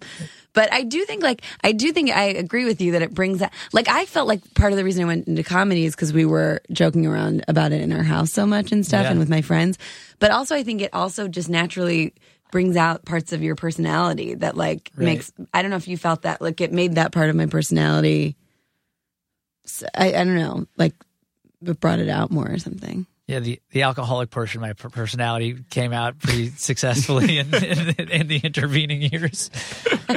But I do think like I do think I agree with you that it brings that like I felt like part of the reason I went into comedy is because we were joking around about it in our house so much and stuff Yeah. and with my friends. But also I think it also just naturally brings out parts of your personality that like Right. makes I don't know if you felt that like it made that part of my personality I, I don't know, like it brought it out more or something. Yeah, the, the alcoholic portion of my personality came out pretty successfully in, in, in the intervening years.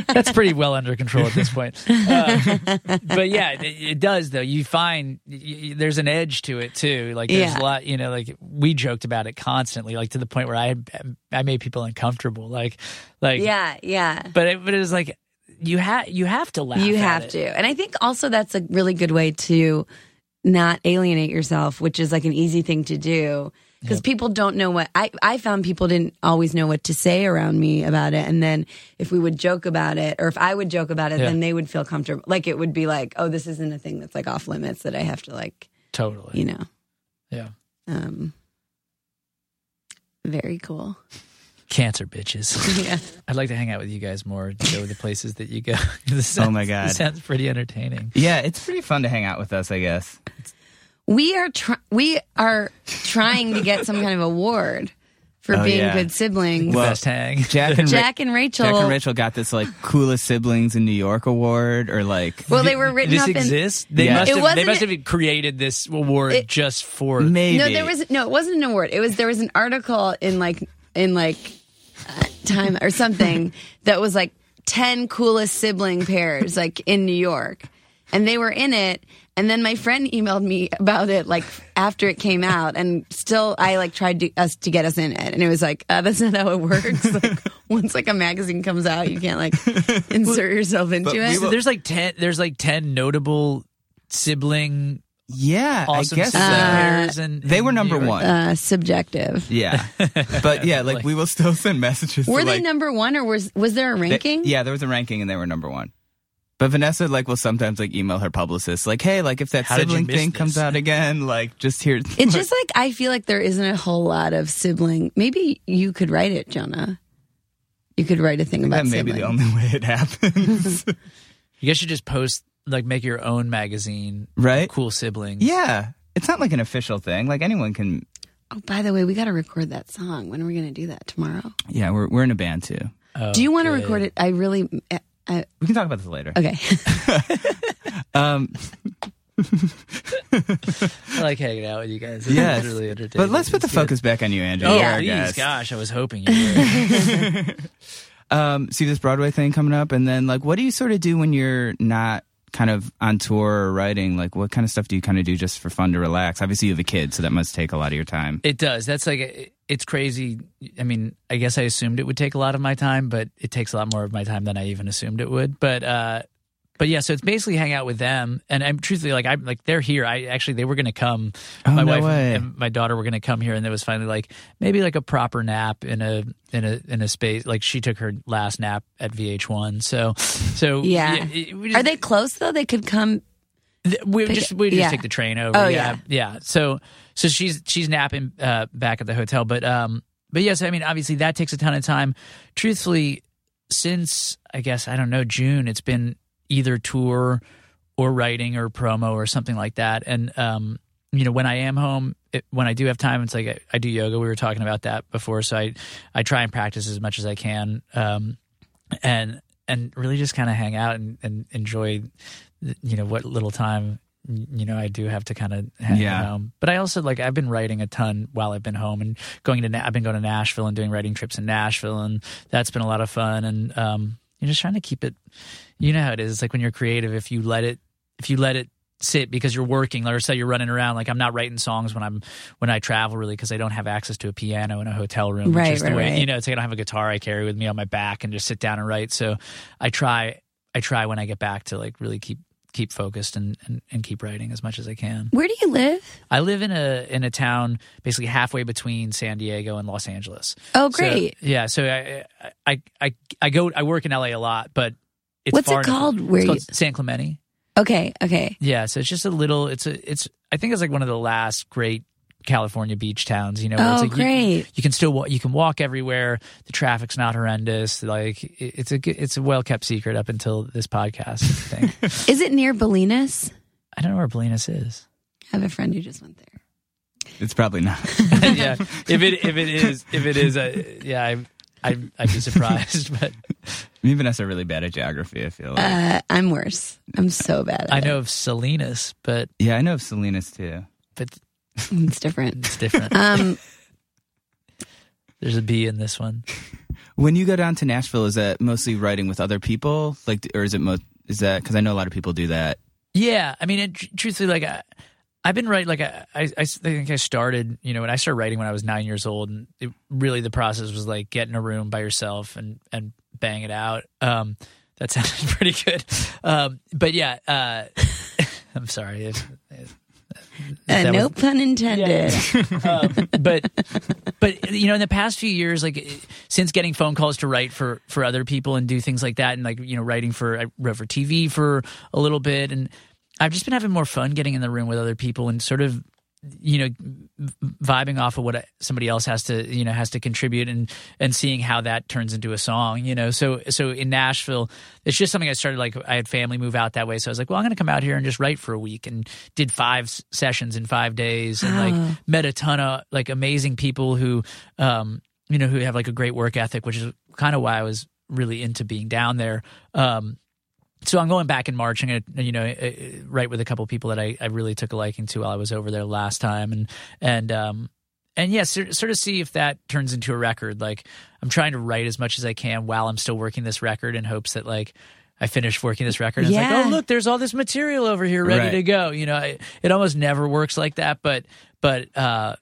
That's pretty well under control at this point. Uh, but yeah, it, it does though. You find y y there's an edge to it too. Like there's Yeah. a lot, you know, like we joked about it constantly, like to the point where I I made people uncomfortable. Like, like Yeah, yeah. But it, but it was like you have you have to laugh. You at have it. to. And I think also that's a really good way to not alienate yourself, which is like an easy thing to do. Because people don't know what I, I found people didn't always know what to say around me about it. And then if we would joke about it, or if I would joke about it, Yeah. then they would feel comfortable. Like it would be like, oh, this isn't a thing that's like off limits that I have to like, Totally. you know. Yeah. Um, very cool. Cancer bitches. Yeah. I'd like to hang out with you guys more. Go to the places that you go. This Oh my God. this sounds pretty entertaining. Yeah, it's pretty fun to hang out with us, I guess. We are try- we are trying to get some kind of award for Oh, being yeah. good siblings. Well, Best hang. Jack and Ra- Jack and Rachel. Jack and Rachel got this like coolest siblings in New York award, or like Well, they were written this up in. exists. They Yeah. must It have. They must have created this award It- just for. maybe. No, there was no. It wasn't an award. It was there was an article in like in like uh, Time or something that was like ten coolest sibling pairs like in New York, and they were in it. And then my friend emailed me about it like after it came out, and still I like tried to, us to get us in it, and it was like uh, that's not how it works. like once like a magazine comes out, you can't like insert yourself into we it. will- there's like ten. There's like ten notable sibling yeah, awesome I guess sibling so. pairs. And they were number one. uh, subjective. yeah, but yeah, like we will still send messages. Were to, they like, number one, or was was there a they- ranking? yeah, there was a ranking, and they were number one. But Vanessa like will sometimes like email her publicist like, hey, like if that How sibling thing this? comes out again, like just here. It's just like I feel like there isn't a whole lot of sibling. Maybe you could write it, Jonah. You could write a thing about that may be sibling. the only way it happens, You guys should just post like make your own magazine. right? Cool siblings. Yeah, it's not like an official thing. Like anyone can. Oh, by the way, we got to record that song. When are we going to do that? Tomorrow? Yeah, we're we're in a band too. Oh, do you want to record it? I really. Uh, uh, We can talk about this later. okay. Um, I like hanging out with you guys. It's yes, really entertaining. but let's put the It's good. focus back on you, Andrew. Oh, You're please, guest. gosh, I was hoping you would. um, see this Broadway thing coming up, and then like, what do you sort of do when you're not kind of on tour or writing? Like, what kind of stuff do you kind of do just for fun to relax? Obviously, you have a kid, so that must take a lot of your time. It does. That's like it's crazy. I mean, I guess I assumed it would take a lot of my time, but it takes a lot more of my time than I even assumed it would. But uh but yeah, so it's basically hang out with them, and I'm truthfully like I'm like they're here. I actually they were going to come. Oh, my no wife way. and my daughter were going to come here, and it was finally like maybe like a proper nap in a in a in a space. Like she took her last nap at VH1. So so Yeah. it- we Are they close though? They could come. Th- We Pick just we just yeah. take the train over. Oh, yeah, yeah. So so she's she's napping uh, back at the hotel, but um, but yes, I mean obviously that takes a ton of time. Truthfully, since I guess I don't know June, it's been either tour or writing or promo or something like that. And um, you know when I am home, it, when I do have time, it's like I, I do yoga. We were talking about that before, so I I try and practice as much as I can. Um, and and really just kind of hang out and, and enjoy you know what little time you know I do have to kind of hang Yeah. home. But I also like I've been writing a ton while I've been home and going to I've been going to Nashville and doing writing trips in Nashville and that's been a lot of fun and um you're just trying to keep it you know how it is it's like when you're creative if you let it if you let it sit because you're working or say you're running around like I'm not writing songs when I'm when I travel really because I don't have access to a piano in a hotel room Right, which is the right, way right. you know it's like I don't have a guitar I carry with me on my back and just sit down and write so I try I try when I get back to like really keep keep focused and, and, and keep writing as much as I can. Where do you live? I live in a in a town basically halfway between San Diego and Los Angeles. Oh, So- great. yeah, so I, I I I go I work in LA a lot, but it's What's it far enough- called where It's you- called San Clemente. okay, okay. Yeah, so it's just a little. It's a. It's. I think it's like one of the last great California beach towns. You know, where Oh, it's like great. You, can still wa- you can walk everywhere. The traffic's not horrendous. Like it- it's a it's a well kept secret up until this podcast. I think. Is it near Bolinas? I don't know where Bolinas is. I have a friend who just went there. It's probably not. yeah, if it if it is if it is, uh, yeah, I, I I'd be surprised, but Me and Vanessa are really bad at geography. I feel like. Uh, I'm worse. I'm so bad at I it. know of Salinas, but yeah, I know of Salinas too. but It's different. it's different. Um, There's a B in this one. When you go down to Nashville, is that mostly writing with other people, like, or is it most? Is that because I know a lot of people do that? Yeah, I mean, it, tr- truthfully, like I, I've been writing. Like I, I, I think I started. You know, when I started writing when I was nine years old, and it, really the process was like get in a room by yourself and and bang it out. Um, that sounded pretty good. Um, but yeah, uh, I'm sorry. If, if uh, no was- pun intended. um, but but you know in the past few years like since getting phone calls to write for for other people and do things like that and like you know writing for I wrote for TV for a little bit and I've just been having more fun getting in the room with other people and sort of you know vibing off of what somebody else has to you know has to contribute and and seeing how that turns into a song you know? So so in Nashville it's just something I started like I had family move out that way. So I was like well I'm going to come out here and just write for a week and did five sessions in 5 days and like met a ton of like amazing people who um you know who have like a great work ethic which is kind of why I was really into being down there. Um so I'm going back in March. I'm going to, you know, uh, write with a couple people that I, I really took a liking to while I was over there last time, and and um and yeah, sort, sort of see if that turns into a record. Like I'm trying to write as much as I can while I'm still working this record in hopes that like I finish working this record. And It's Yeah. like, oh look, there's all this material over here ready Right. to go. You know, it, it almost never works like that, but but uh,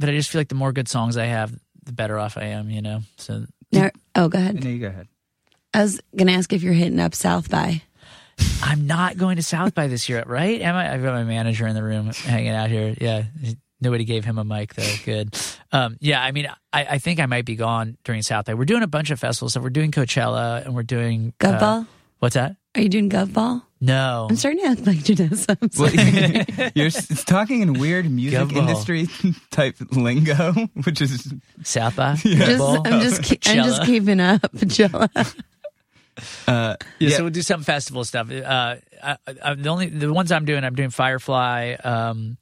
but I just feel like the more good songs I have, the better off I am. You know, so No- oh, go ahead. No, you go ahead. I was gonna ask if you're hitting up South by. I'm not going to South by this year, right? Am I? I've got my manager in the room hanging out here. Yeah. Nobody gave him a mic though. Good. Um, yeah, I mean, I, I think I might be gone during South by. We're doing a bunch of festivals. So we're doing Coachella and we're doing Gov uh. What's that? Are you doing Gov ball? No. I'm starting to act like Janessa. I'm Well, you're s- talking in weird music Gumball. industry type lingo, which is South by. just, I'm just, ke- I'm just keeping up, Jella. Uh, Yeah, yeah. so we'll do some festival stuff. Uh, I, I, the only the ones I'm doing, I'm doing Firefly, um,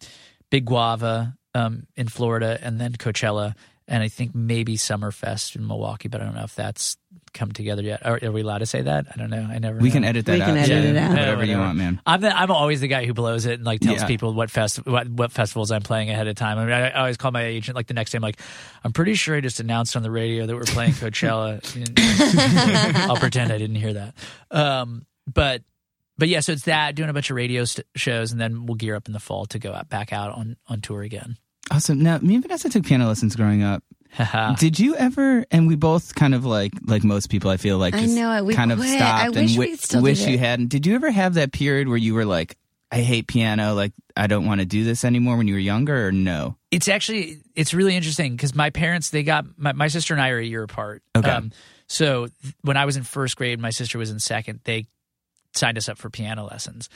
Big Guava um, in Florida, and then Coachella, and I think maybe Summerfest in Milwaukee, but I don't know if that's come together yet. Are, are we allowed to say that? I don't know. I never. we know. can edit that We out. can edit too. it out. Whatever Yeah, you want, man. I'm the, I'm always the guy who blows it and like tells Yeah. people what fest what, what festivals I'm playing ahead of time. I, mean, I, I always call my agent like the next day. I'm like, I'm pretty sure I just announced on the radio that we're playing Coachella. I'll pretend I didn't hear that. Um, but but yeah, so it's that doing a bunch of radio st- shows, and then we'll gear up in the fall to go out, back out on on tour again. Awesome. Now, me and Vanessa took piano lessons growing up. Did you ever? And we both kind of like like most people. I feel like I just know it. We kind of stopped I and wish wi- we still wish did you hadn't. Did you ever have that period where you were like, I hate piano, like I don't want to do this anymore when you were younger, or no? it's actually it's really interesting because my parents they got my, my sister and I are a year apart. Okay. Um, so th- when I was in first grade, my sister was in second. They signed us up for piano lessons,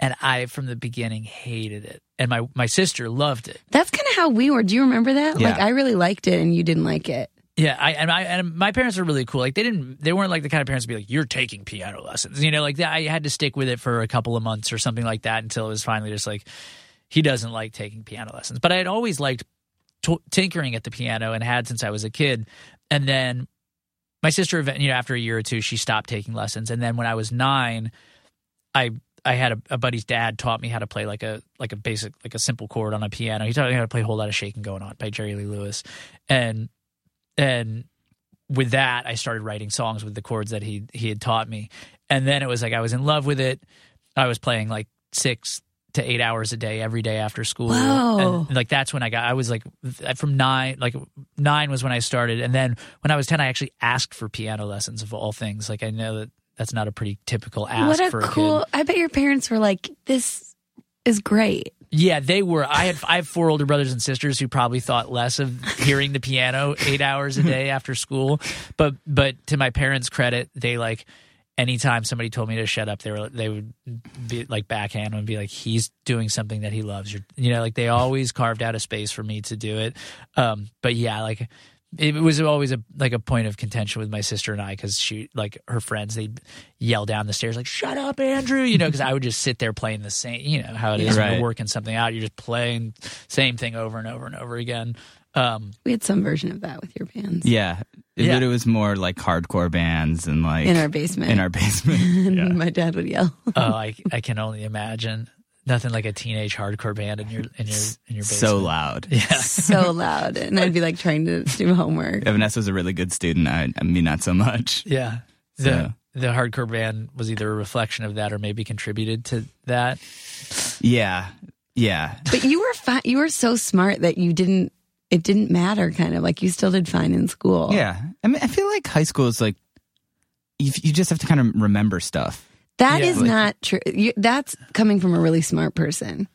and I from the beginning hated it, and my my sister loved it. That's kind of how we were. Do you remember that? Yeah. Like, I really liked it, and you didn't like it. Yeah, I and I and my parents were really cool. Like they didn't, they weren't like the kind of parents to be like, "You're taking piano lessons," you know. Like I had to stick with it for a couple of months or something like that until it was finally just like he doesn't like taking piano lessons. But I had always liked t- tinkering at the piano and had since I was a kid. And then my sister, event- you know, after a year or two, she stopped taking lessons. And then when I was nine, I I had a, a buddy's dad taught me how to play like a like a basic like a simple chord on a piano. He taught me how to play a whole lot of shaking going on by Jerry Lee Lewis, and and with that I started writing songs with the chords that he he had taught me, and then it was like I was in love with it. I was playing like six to eight hours a day every day after school. Whoa. And, like that's when I got. I was like uh, from nine, like nine was when I started, and then when I was ten, I actually asked for piano lessons of all things. Like I know that that's not a pretty typical ask what a for a cool! I bet your parents were like, "This is great." Yeah, they were. I had I have four older brothers and sisters who probably thought less of hearing the piano eight hours a day after school. But but to my parents' credit, they like anytime somebody told me to shut up, they were they would be like backhand and be like, "He's doing something that he loves." You're, you know, like they always carved out a space for me to do it. Um, but yeah, like it was always a like a point of contention with my sister and I because she like her friends they'd yell down the stairs like "Shut up, Andrew," you know, because I would just sit there playing the same, you know how it is when Right. you're working something out, you're just playing same thing over and over and over again. Um, We had some version of that with your bands Yeah. It, Yeah. But it was more like hardcore bands and like in our basement. in our basement. and yeah. my dad would yell. oh, I I can only imagine nothing like a teenage hardcore band in your in your in your basement. So loud. Yeah. so loud, and I'd be like trying to do homework. Yeah, Vanessa was a really good student. I, I mean, not so much. Yeah. The So- the hardcore band was either a reflection of that or maybe contributed to that. Yeah. Yeah. But you were fine. You were so smart that you didn't. It didn't matter. Kind of like you still did fine in school. Yeah. I mean, I feel like high school is like, you, you just have to kind of remember stuff. That Yeah. is Like- not true. You, that's coming from a really smart person.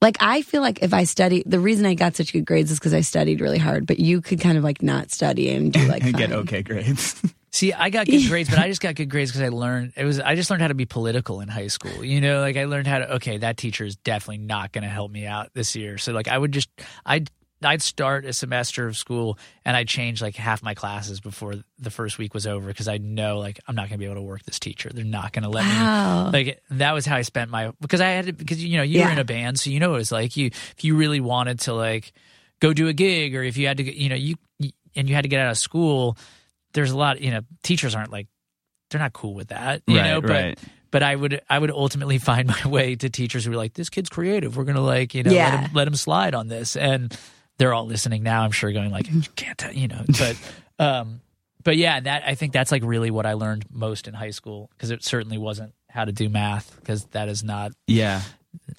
Like I feel like if I study, the reason I got such good grades is because I studied really hard. But you could kind of like not study and do like and get okay grades. See, I got good grades, but I just got good grades because I learned it was I just learned how to be political in high school. You know, like I learned how to okay, that teacher is definitely not going to help me out this year. So like I would just I'd I'd start a semester of school and I'd change like half my classes before the first week was over because I know like I'm not going to be able to work this teacher. They're not going to let Wow. me. Like that was how I spent my because I had to because you know you were in a band, so you know what it's like. You if you really wanted to like go do a gig or if you had to you know you and you had to get out of school there's a lot you know teachers aren't like they're not cool with that you Right, know but right. but i would i would ultimately find my way to teachers who were like this kid's creative we're gonna like you know Yeah. let, him, let him slide on this and they're all listening now i'm sure going like you can't tell you know but um but yeah that i think that's like really what i learned most in high school because it certainly wasn't how to do math because that is not yeah.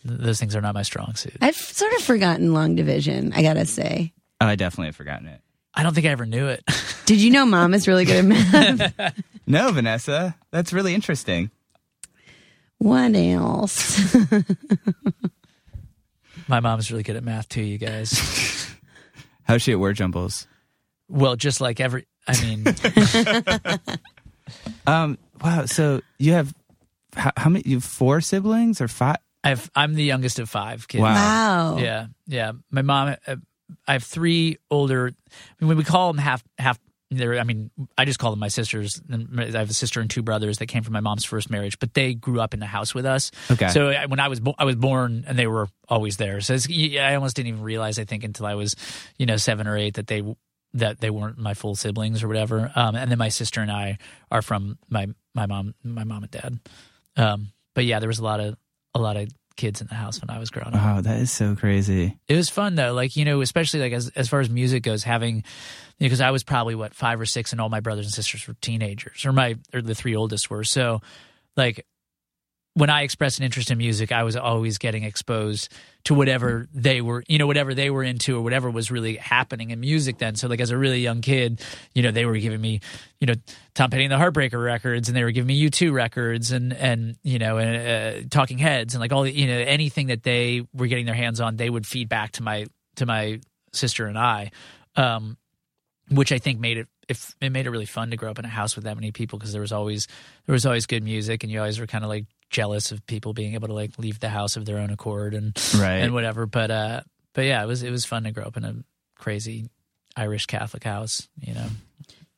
those things are not my strong suit I've sort of forgotten long division. I gotta say. Oh, I definitely have forgotten it. i don't think i ever knew it Did you know mom is really good at math? No, Vanessa. That's really interesting. what else? my mom's really good at math too you guys How's she at word jumbles? well just like every i mean Um, wow. So you have, how, how many, you have four siblings or five? I've I'm the youngest of five kids. Wow. wow. Yeah, yeah. My mom. Uh, I have three older. I mean, we call them half half. They're, I mean, I just call them my sisters. I have a sister and two brothers that came from my mom's first marriage, but they grew up in the house with us. Okay. So when I was bo- I was born, and they were always there. So it's, I almost didn't even realize. I think until I was, you know, seven or eight that they that they weren't my full siblings or whatever. Um, and then my sister and I are from my my mom my mom and dad. Um, but yeah, there was a lot of a lot of kids in the house when I was growing up. Wow, that is so crazy. It was fun though, like you know, especially like as as far as music goes, having because I was probably what five or six, and all my brothers and sisters were teenagers, or my or the three oldest were. So, like when I expressed an interest in music, I was always getting exposed to whatever they were, you know, whatever they were into, or whatever was really happening in music then. So, like as a really young kid, you know, they were giving me, you know, Tom Petty and the Heartbreaker records, and they were giving me U two records, and and you know, and uh, Talking Heads, and like all the, you know, anything that they were getting their hands on, they would feed back to my to my sister and I, um, which I think made it. If it made it really fun to grow up in a house with that many people because there was always there was always good music and you always were kind of like jealous of people being able to like leave the house of their own accord and Right. and whatever. But uh, but yeah, it was it was fun to grow up in a crazy Irish Catholic house. You know,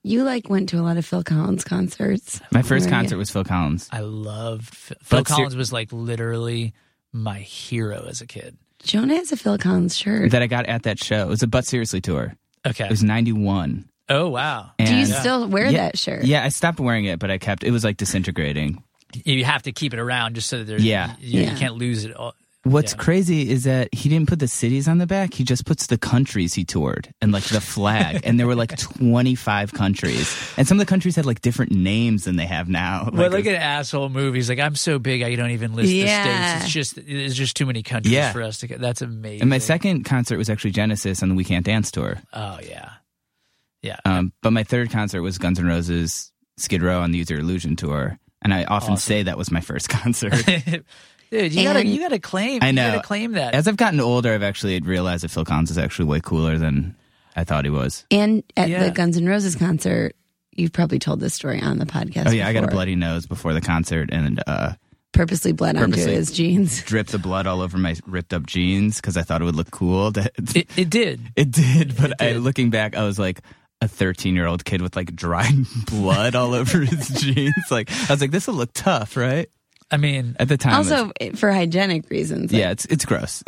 You like went to a lot of Phil Collins concerts. My first Where you- concert was Phil Collins. I loved Phil, Phil Collins was like literally my hero as a kid. Jonah has a Phil Collins shirt. that I got at that show. It was a But Seriously tour. Okay. It was 91. Oh wow. Do you And- uh, still wear yeah, that shirt? Yeah, I stopped wearing it, but I kept it was like disintegrating. You have to keep it around just so that there's Yeah. you, Yeah. you can't lose it. All. What's Yeah. crazy is that he didn't put the cities on the back. He just puts the countries he toured and like the flag. and there were like 25 countries. And some of the countries had like different names than they have now. Well, Like, look at asshole movies. Like I'm so big, I don't even list Yeah. the states. It's just there's just too many countries Yeah. for us to get. That's amazing. and my second concert was actually Genesis on the We Can't Dance tour. Oh yeah, yeah. Um, but my third concert was Guns N' Roses Skid Row on the Use Your Illusion tour. and I often say that was my first concert. Dude, you gotta you gotta claim. I You know. gotta claim that. As I've gotten older, I've actually realized that Phil Collins is actually way cooler than I thought he was. And at Yeah. the Guns N' Roses concert, you've probably told this story on the podcast. Oh yeah, I got a bloody nose before the concert and uh, Purposely bled onto his jeans. dripped the blood all over my ripped up jeans because I thought it would look cool. To, it, it did. It did, but It I, looking back, I was like a 13 year old kid with like dried blood all over his jeans. Like I was like, this will look tough, right? I mean, At the time, Also, for hygienic reasons. it's- yeah, it's it's gross.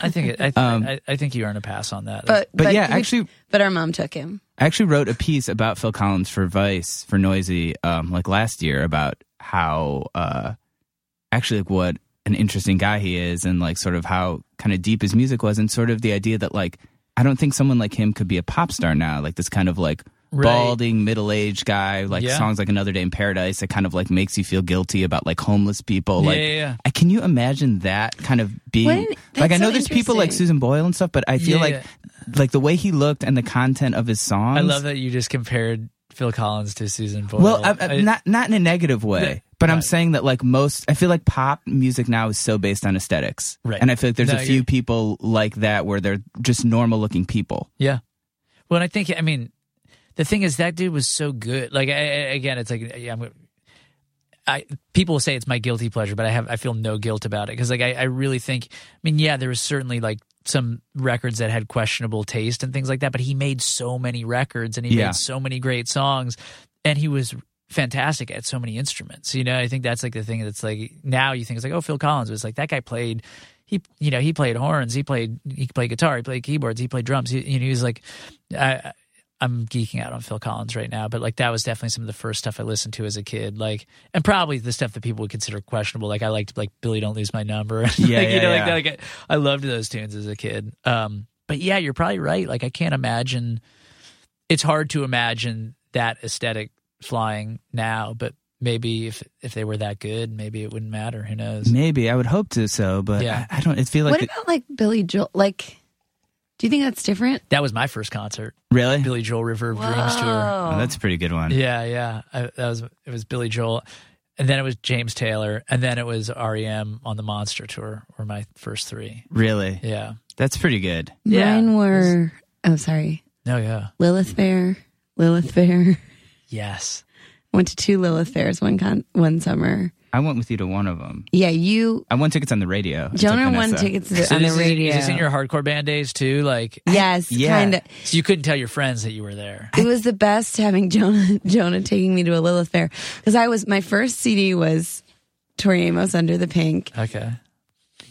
I think it, I, Um, I, I think you earn a pass on that. But, But yeah, we- actually- but our mom took him. I actually wrote a piece about Phil Collins for Vice for Noisey, um, like last year about how uh, actually like what an interesting guy he is, and like sort of how kind of deep his music was, and sort of the idea that like I don't think someone like him could be a pop star now, like this kind of like Right. balding middle aged guy, like Yeah. songs like Another Day in Paradise that kind of like makes you feel guilty about like homeless people. Yeah, Like, yeah, yeah. I, can you imagine that kind of being What- like I know so there's people like. Susan Boyle and stuff, but I feel Yeah, like yeah. like the way he looked and the content of his songs. I love that you just compared Phil Collins to Susan Boyle. Well, I, I, I- not not in a negative way, But I'm saying that like most, I feel like pop music now is so based on aesthetics, Right. And I feel like there's No, a few people like that where they're just normal looking people. Yeah. Well, I think I mean the thing is that dude was so good. Like I, I- again, it's like yeah, I'm, I people say it's my guilty pleasure, but I have I feel no guilt about it because like I, I really think I mean yeah, there was certainly like some records that had questionable taste and things like that, but he made so many records and he Yeah. made so many great songs, and he was fantastic at so many instruments. You know, I think that's like the thing that's like now you think it's like oh Phil Collins was like that guy played he you know he played horns he played he played guitar he played keyboards he played drums he, you know, he was like I I'm geeking out on Phil Collins right now but like that was definitely some of the first stuff I listened to as a kid like and probably the stuff that people would consider questionable like I liked like Billy Don't Lose My Number Yeah, like, yeah, you know like, yeah. like I loved those tunes as a kid um but yeah you're probably right like I can't imagine it's hard to imagine that aesthetic flying now but maybe if if they were that good maybe it wouldn't matter who knows Maybe I would hope to so, but Yeah. I, I don't. It feel like what it- about like Billy Joel? Like, do you think that's different? That was my first concert. really. Billy Joel River of Dreams tour. Oh, that's a pretty good one. Yeah, yeah. I, that was it was Billy Joel, and then it was James Taylor, and then it was REM on the Monster tour. Were my first three. Really, Yeah. that's pretty good. Yeah. Mine were. Oh, sorry. No. Yeah. Lilith Fair. Lilith Fair. Yes. Went to two Lilith Fairs one con- one summer. I went with you to one of them. Yeah, you. I won tickets on the radio. I took Jonah won Vanessa. tickets to, So on the this is- radio. Is, this in your hardcore band days too? Like, yes, Yeah. kind of. so you couldn't tell your friends that you were there. It was the best having Jonah Jonah taking me to a Lilith Fair because I was my first CD was Tori Amos Under the Pink. Okay.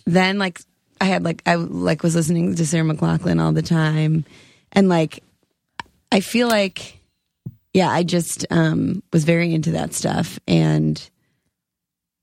Then like I had like I like was listening to Sarah McLachlan all the time, and like I feel like yeah I just um was very into that stuff and.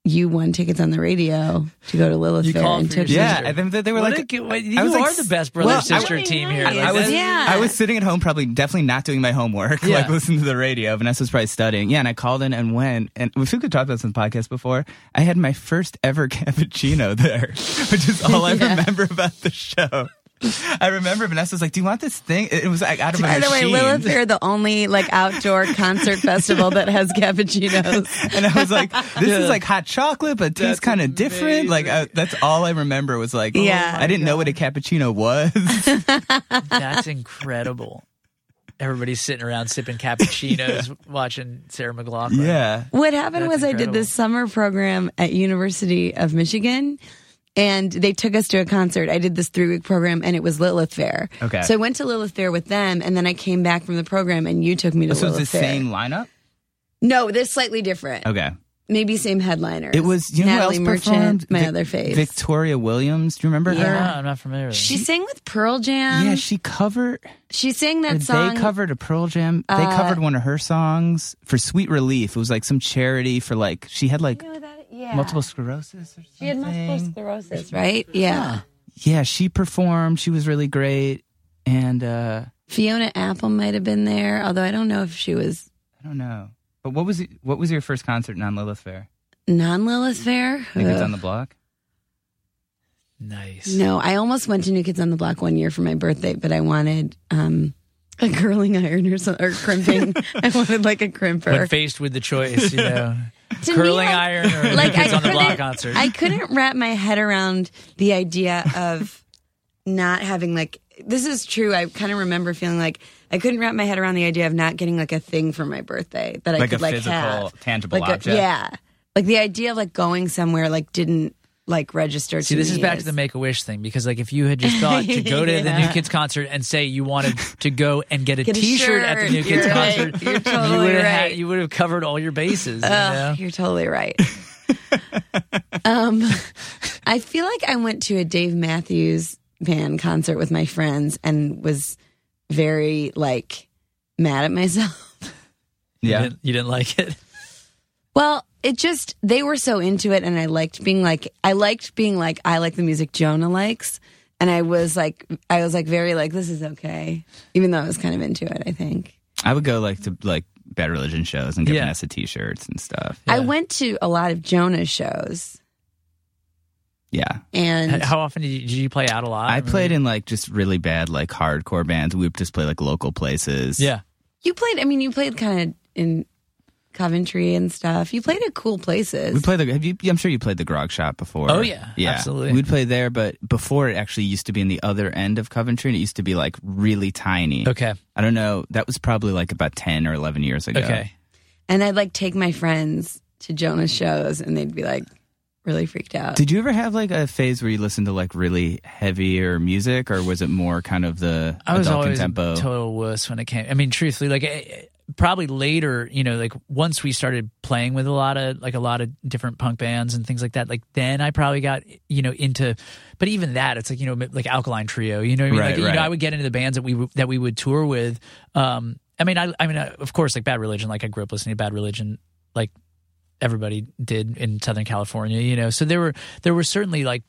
You won tickets on the radio to go to Lilith You Fair and took me. Yeah, sister. I think that they were What like. a what- you I was are like- the best brother well, sister I- team here. Nice. Like, I was Yeah. I was sitting at home, probably definitely not doing my homework, Yeah. like listening to the radio. Vanessa was probably studying. Yeah, and I called in and went. And if we could talk about this in the podcast before, I had my first ever cappuccino there, which is all I Yeah. remember about the show. I remember Vanessa was like, "Do you want this thing?" It was like out of a By the way, machine. Lilith Fair, the only like outdoor concert festival that has cappuccinos. and I was like, "This is like hot chocolate, but tastes kind of different." Like uh, I, that's all I remember was like, oh, Yeah. I didn't know what a cappuccino was. That's incredible. Everybody's sitting around sipping cappuccinos, watching Sarah McLachlan. yeah, What happened That's was I did this summer program at University of Michigan and they took us to a concert. I did this three week program and it was Lilith Fair. Okay. So I went to Lilith Fair with them and then I came back from the program and you took me to so it's the Fair. same lineup. No, this slightly different. Okay. Maybe same headliners. It was you know Natalie who else Merchant, my Vic- other face. Victoria Williams. Do you remember Yeah, her? I'm not familiar with she sang with Pearl Jam. Yeah, she covered. she sang that song. They covered a Pearl Jam. They Uh, covered one of her songs for Sweet Relief. It was like some charity for like she had like You know that? Yeah. multiple sclerosis or something. She had multiple sclerosis, right? Yeah. Yeah, she performed. She was really great, and uh Fiona Apple might have been there, although I don't know if she was I don't know. But what was it, what was your first concert non Lilith Fair? non Lilith Fair. New Kids on the Block. Nice. No, I almost went to New Kids on the Block one year for my birthday, but I wanted um, a curling iron or, some, or crimping. I wanted like a crimper. When faced with the choice, you know, to me, curling like- iron or like kids I on the block couldn't- concert. I couldn't wrap my head around the idea of not having like this is true. I kind of remember feeling like I couldn't wrap my head around the idea of not getting like a thing for my birthday that I Like could a like physical, have. tangible like a- object? yeah, like the idea of like going somewhere like didn't like register. See, to this is back as- to the Make a Wish thing because, like, if you had just thought to go to the New Kids concert and say you wanted to go and get a Get a T-shirt at the. New Kids You're right. concert, You're you would have right. you would have covered all your bases. you know? You're totally right. um, I feel like I went to a Dave Matthews Band concert with my friends and was very like mad at myself. You Yeah. didn't, you didn't like it. Well, it just they were so into it, and I liked being like I liked being like I like the music Jonah likes, and I was like I was like very like this is okay, even though I was kind of into it. I think I would go like to like Bad Religion shows and get Yeah. Vanessa t-shirts and stuff. I went to a lot of Jonah shows, Yeah. and How often did you, did you play out a lot? I played in like just really bad like hardcore bands. We would just play like local places. Yeah. you played. I mean, you played kind of in Coventry and stuff. You played at cool places. We played the. Have you? I'm sure you played the Grog Shop before. Oh, yeah. yeah, Absolutely. We'd play there, but before it actually used to be in the other end of Coventry, and it used to be like really tiny. Okay. I don't know. That was probably like about ten or eleven years ago. Okay. and I'd like take my friends to Jonah's shows, and they'd be like really freaked out. Did you ever have like a phase where you listened to like really heavier music, or was it more kind of the I was adult always tempo? total wuss when it came. I mean, truthfully, like eh, probably later, you know, like once we started playing with a lot of like a lot of different punk bands and things like that, like then I probably got you know into. But even that, it's like you know, like Alkaline Trio. You know, what I mean, Right, like you right. know, I would get into the bands that we w- that we would tour with. Um, I mean, I, I mean, uh, of course, like Bad Religion. Like I grew up listening to Bad Religion, like everybody did in Southern California. You know, so there were there were certainly like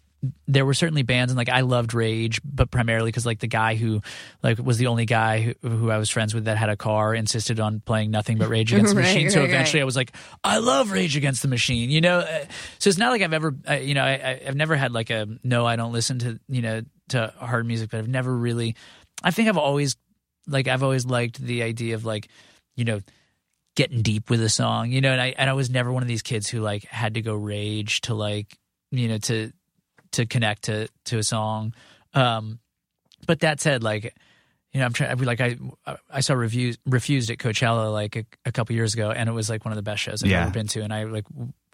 there were certainly bands and like I loved Rage, but primarily because like the guy who like was the only guy who, who I was friends with that had a car insisted on playing nothing but Rage Against the Right, Machine. so right, eventually right. I was like, I love Rage Against the Machine, you know. Uh, So it's not like I've ever, uh, you know, I, I- I've never had like a no, I don't listen to you know to hard music, but I've never really. I think I've always like I've always liked the idea of like you know getting deep with a song, you know, and I and I was never one of these kids who like had to go rage to like you know to to connect to to a song. Um but that said like you know, I'm trying. Like I, I saw reviews refused at Coachella like a, a couple years ago, and it was like one of the best shows I've Yeah. ever been to. And I like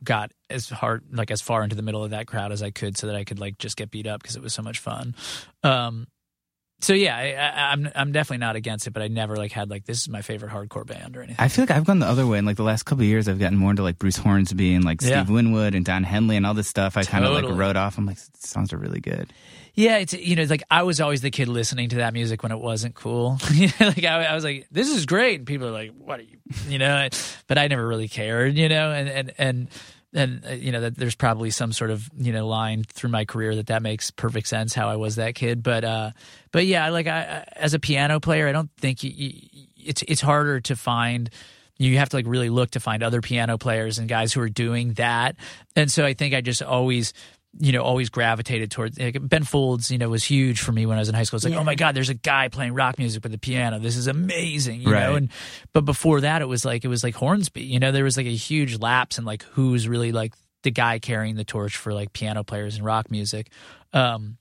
got as hard, like as far into the middle of that crowd as I could, so that I could like just get beat up because it was so much fun. Um, so yeah, I, I, I'm I'm definitely not against it, but I never like had like this is my favorite hardcore band or anything. I feel like I've gone the other way. In like the last couple of years, I've gotten more into like Bruce Hornsby and like Yeah. Steve Winwood and Don Henley and all this stuff. I kind of like wrote off. I'm like, songs are really good. Yeah, it's you know like I was always the kid listening to that music when it wasn't cool. Like I, I was like, "This is great," and people are like, "What are you?" You know, but I never really cared. You know, and and and and uh, you know that there's probably some sort of you know line through my career that that makes perfect sense how I was that kid. But uh, but yeah, like I as a piano player, I don't think you, you, it's it's harder to find you have to like really look to find other piano players and guys who are doing that. And so I think I just always, you know, always gravitated towards like, Ben Folds, you know, was huge for me when I was in high school. It's like, Yeah. oh my God, there's a guy playing rock music with the piano. This is amazing, you know? And, but before that, it was like, it was like Hornsby, you know, there was like a huge lapse in like who's really like the guy carrying the torch for like piano players and rock music. Um,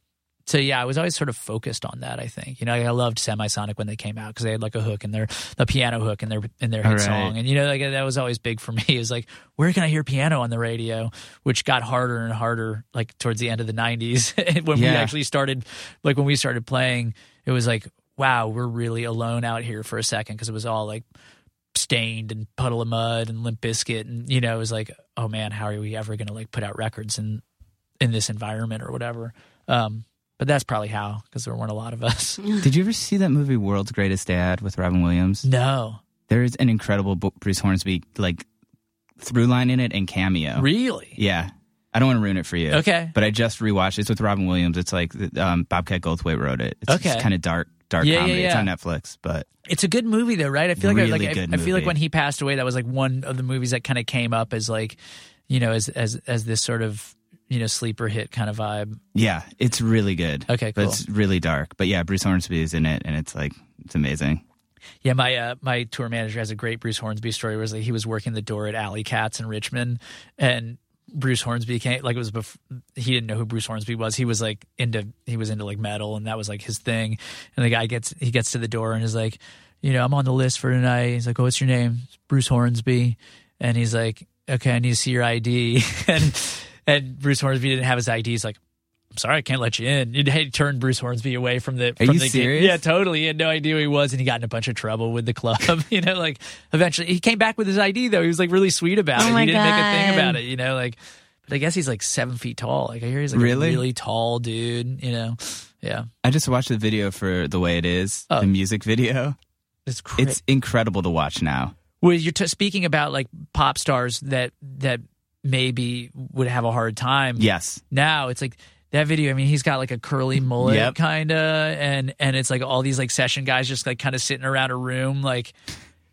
so yeah, I was always sort of focused on that. I think you know I loved Semisonic when they came out because they had like a hook in their the piano hook in their in their hit Right. song, and you know like that was always big for me. Is like where can I hear piano on the radio, which got harder and harder like towards the end of the '90s when we actually started like when we started playing. It was like wow, we're really alone out here for a second because it was all like Staind and Puddle of Mudd and Limp Bizkit and you know it was like oh man how are we ever going to like put out records in in this environment or whatever um but that's probably how because there weren't a lot of us Did you ever see that movie World's Greatest Dad with Robin Williams? no There is an incredible Bo- Bruce Hornsby like through line in it and cameo. really Yeah. I don't want to ruin it for you. Okay. But I just rewatched it. It's with Robin Williams. It's like um, Bobcat Goldthwait wrote it. It's Okay. kind of dark, dark Yeah, yeah, comedy. It's on Netflix, but it's a good movie though right i feel like, I, Really like I, good I feel like when he passed away that was like one of the movies that kind of came up as like you know as as as this sort of you know sleeper hit kind of vibe yeah, it's really good. Okay, But it's really dark. But yeah, Bruce Hornsby is in it, and it's like it's amazing. Yeah, my uh, my tour manager has a great Bruce Hornsby story. Where like he was working the door at Alley Katz in Richmond, and Bruce Hornsby came like it was before he didn't know who Bruce Hornsby was. He was like into he was into like metal, and that was like his thing. And the guy gets he gets to the door and is like, you know, I'm on the list for tonight. He's like, oh, what's your name? It's Bruce Hornsby, and he's like, okay, I need to see your ID. and and Bruce Hornsby didn't have his ID. He's like, I'm sorry, I can't let you in. He had turned Bruce Hornsby away from the. Are from you the serious? Game. Yeah, totally. He had no idea who he was, and he got in a bunch of trouble with the club. you know, like eventually he came back with his ID though. He was like really sweet about Oh it. my He didn't make a thing about it. You know, like. But I guess he's like seven feet tall. Like I hear he's like Really? a really tall dude. You know, yeah, I just watched the video for the way it is, Oh. the music video. it's crazy. It's incredible to watch now. Well, you're t- speaking about like pop stars that that maybe would have a hard time. Yes. Now it's like that video. I mean, he's got like a curly mullet, Yep. kind of, and and it's like all these like session guys just like kind of sitting around a room. Like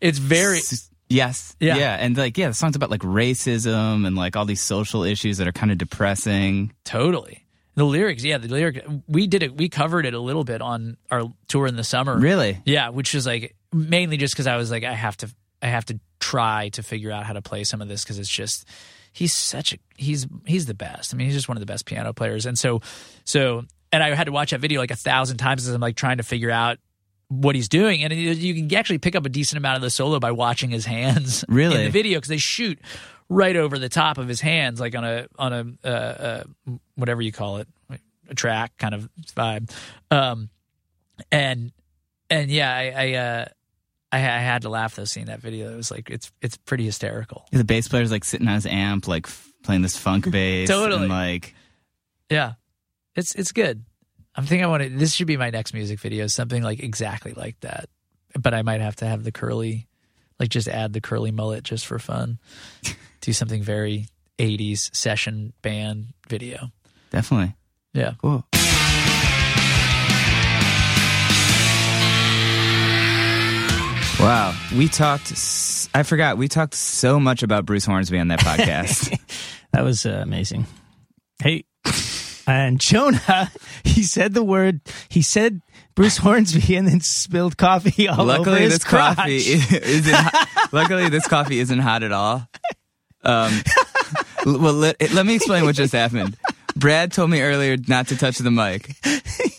it's very Yes. Yeah. Yeah. And like, yeah, the song's about like racism and like all these social issues that are kind of depressing. totally the lyrics. Yeah, the lyric. We did it. We covered it a little bit on our tour in the summer. Really? Yeah, which was like mainly just because I was like, I have to, I have to try to figure out how to play some of this because it's just he's such a he's he's the best. I mean, he's just one of the best piano players, and so so and I had to watch that video like a thousand times as I'm like trying to figure out what he's doing, and you you can actually pick up a decent amount of the solo by watching his hands Really? in the video because they shoot right over the top of his hands, like on a on a uh, uh, whatever you call it, a track kind of vibe. Um, and and yeah, I I, uh, I I had to laugh though seeing that video. It was like it's it's pretty hysterical. The bass player's like sitting on his amp, like f- playing this funk bass. Totally. And like, Yeah, it's it's good. I'm thinking I want to. This should be my next music video. Something like exactly like that. But I might have to have the curly, like just add the curly mullet just for fun. Do something very 80s session band video. definitely. Yeah. Cool. Wow, we talked. I forgot we talked so much about Bruce Hornsby on that podcast. That was uh, amazing. Hey, and Jonah, he said the word. He said Bruce Hornsby and then spilled coffee all over luckily, his this crotch. coffee isn't. hot- luckily, this coffee isn't hot at all. Um, well, let, let me explain what just happened. Brad told me earlier not to touch the mic.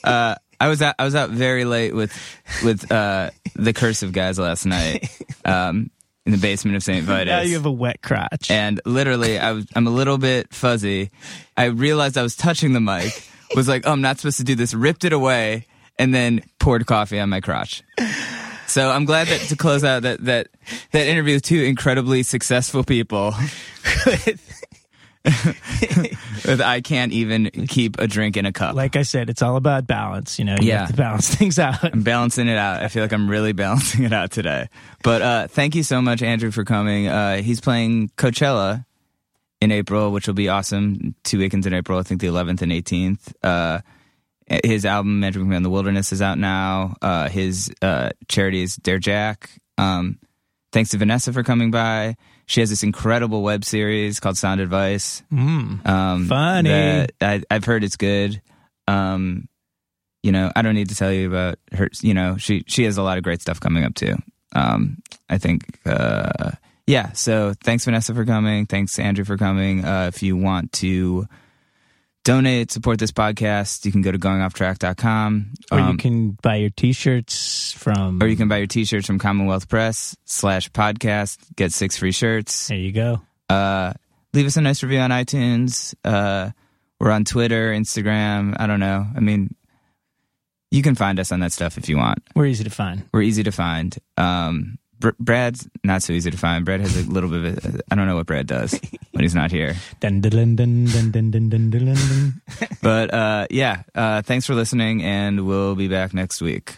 Uh, I was out, I was out very late with with uh, the cursive guys last night um, in the basement of St. Vitus. Now you have a wet crotch. and literally I was I'm a little bit fuzzy. I realized I was touching the mic, was like, oh, I'm not supposed to do this, ripped it away, and then poured coffee on my crotch. So I'm glad that to close out that that that interview with two incredibly successful people. with I can't even keep a drink in a cup. like I said, it's all about balance. You know, you Yeah. have to balance things out. I'm balancing it out. I feel like I'm really balancing it out today. But uh, thank you so much, Andrew, for coming. Uh, he's playing Coachella in April, which will be awesome. Two weekends in April, I think the 11th and 18th. Uh, his album McMahon in the Wilderness is out now. Uh, his uh, charity is Dear Jack. Um, thanks to Vanessa for coming by. She has this incredible web series called Sound Advice. Mm. Um, Funny. that I, I've heard it's good. Um, you know, I don't need to tell you about her. You know, she she has a lot of great stuff coming up too. Um, I think, uh, yeah. So thanks Vanessa for coming. Thanks Andrew for coming. Uh, if you want to donate, support this podcast, you can go to goingofftrack.com. Or you Um, can buy your T-shirts from. or you can buy your t-shirts from Commonwealth Press slash podcast. Get six free shirts. There you go. uh, leave us a nice review on iTunes. Uh, we're on Twitter, Instagram. I don't know. I mean, you can find us on that stuff if you want. We're easy to find. We're easy to find. Um, Br- Brad's not so easy to find. Brad has a little bit of, a, I don't know what Brad does when he's not here. Dun, dun, dun, dun, dun, dun, dun, dun, dun, dun. But uh, yeah, uh, thanks for listening, and we'll be back next week.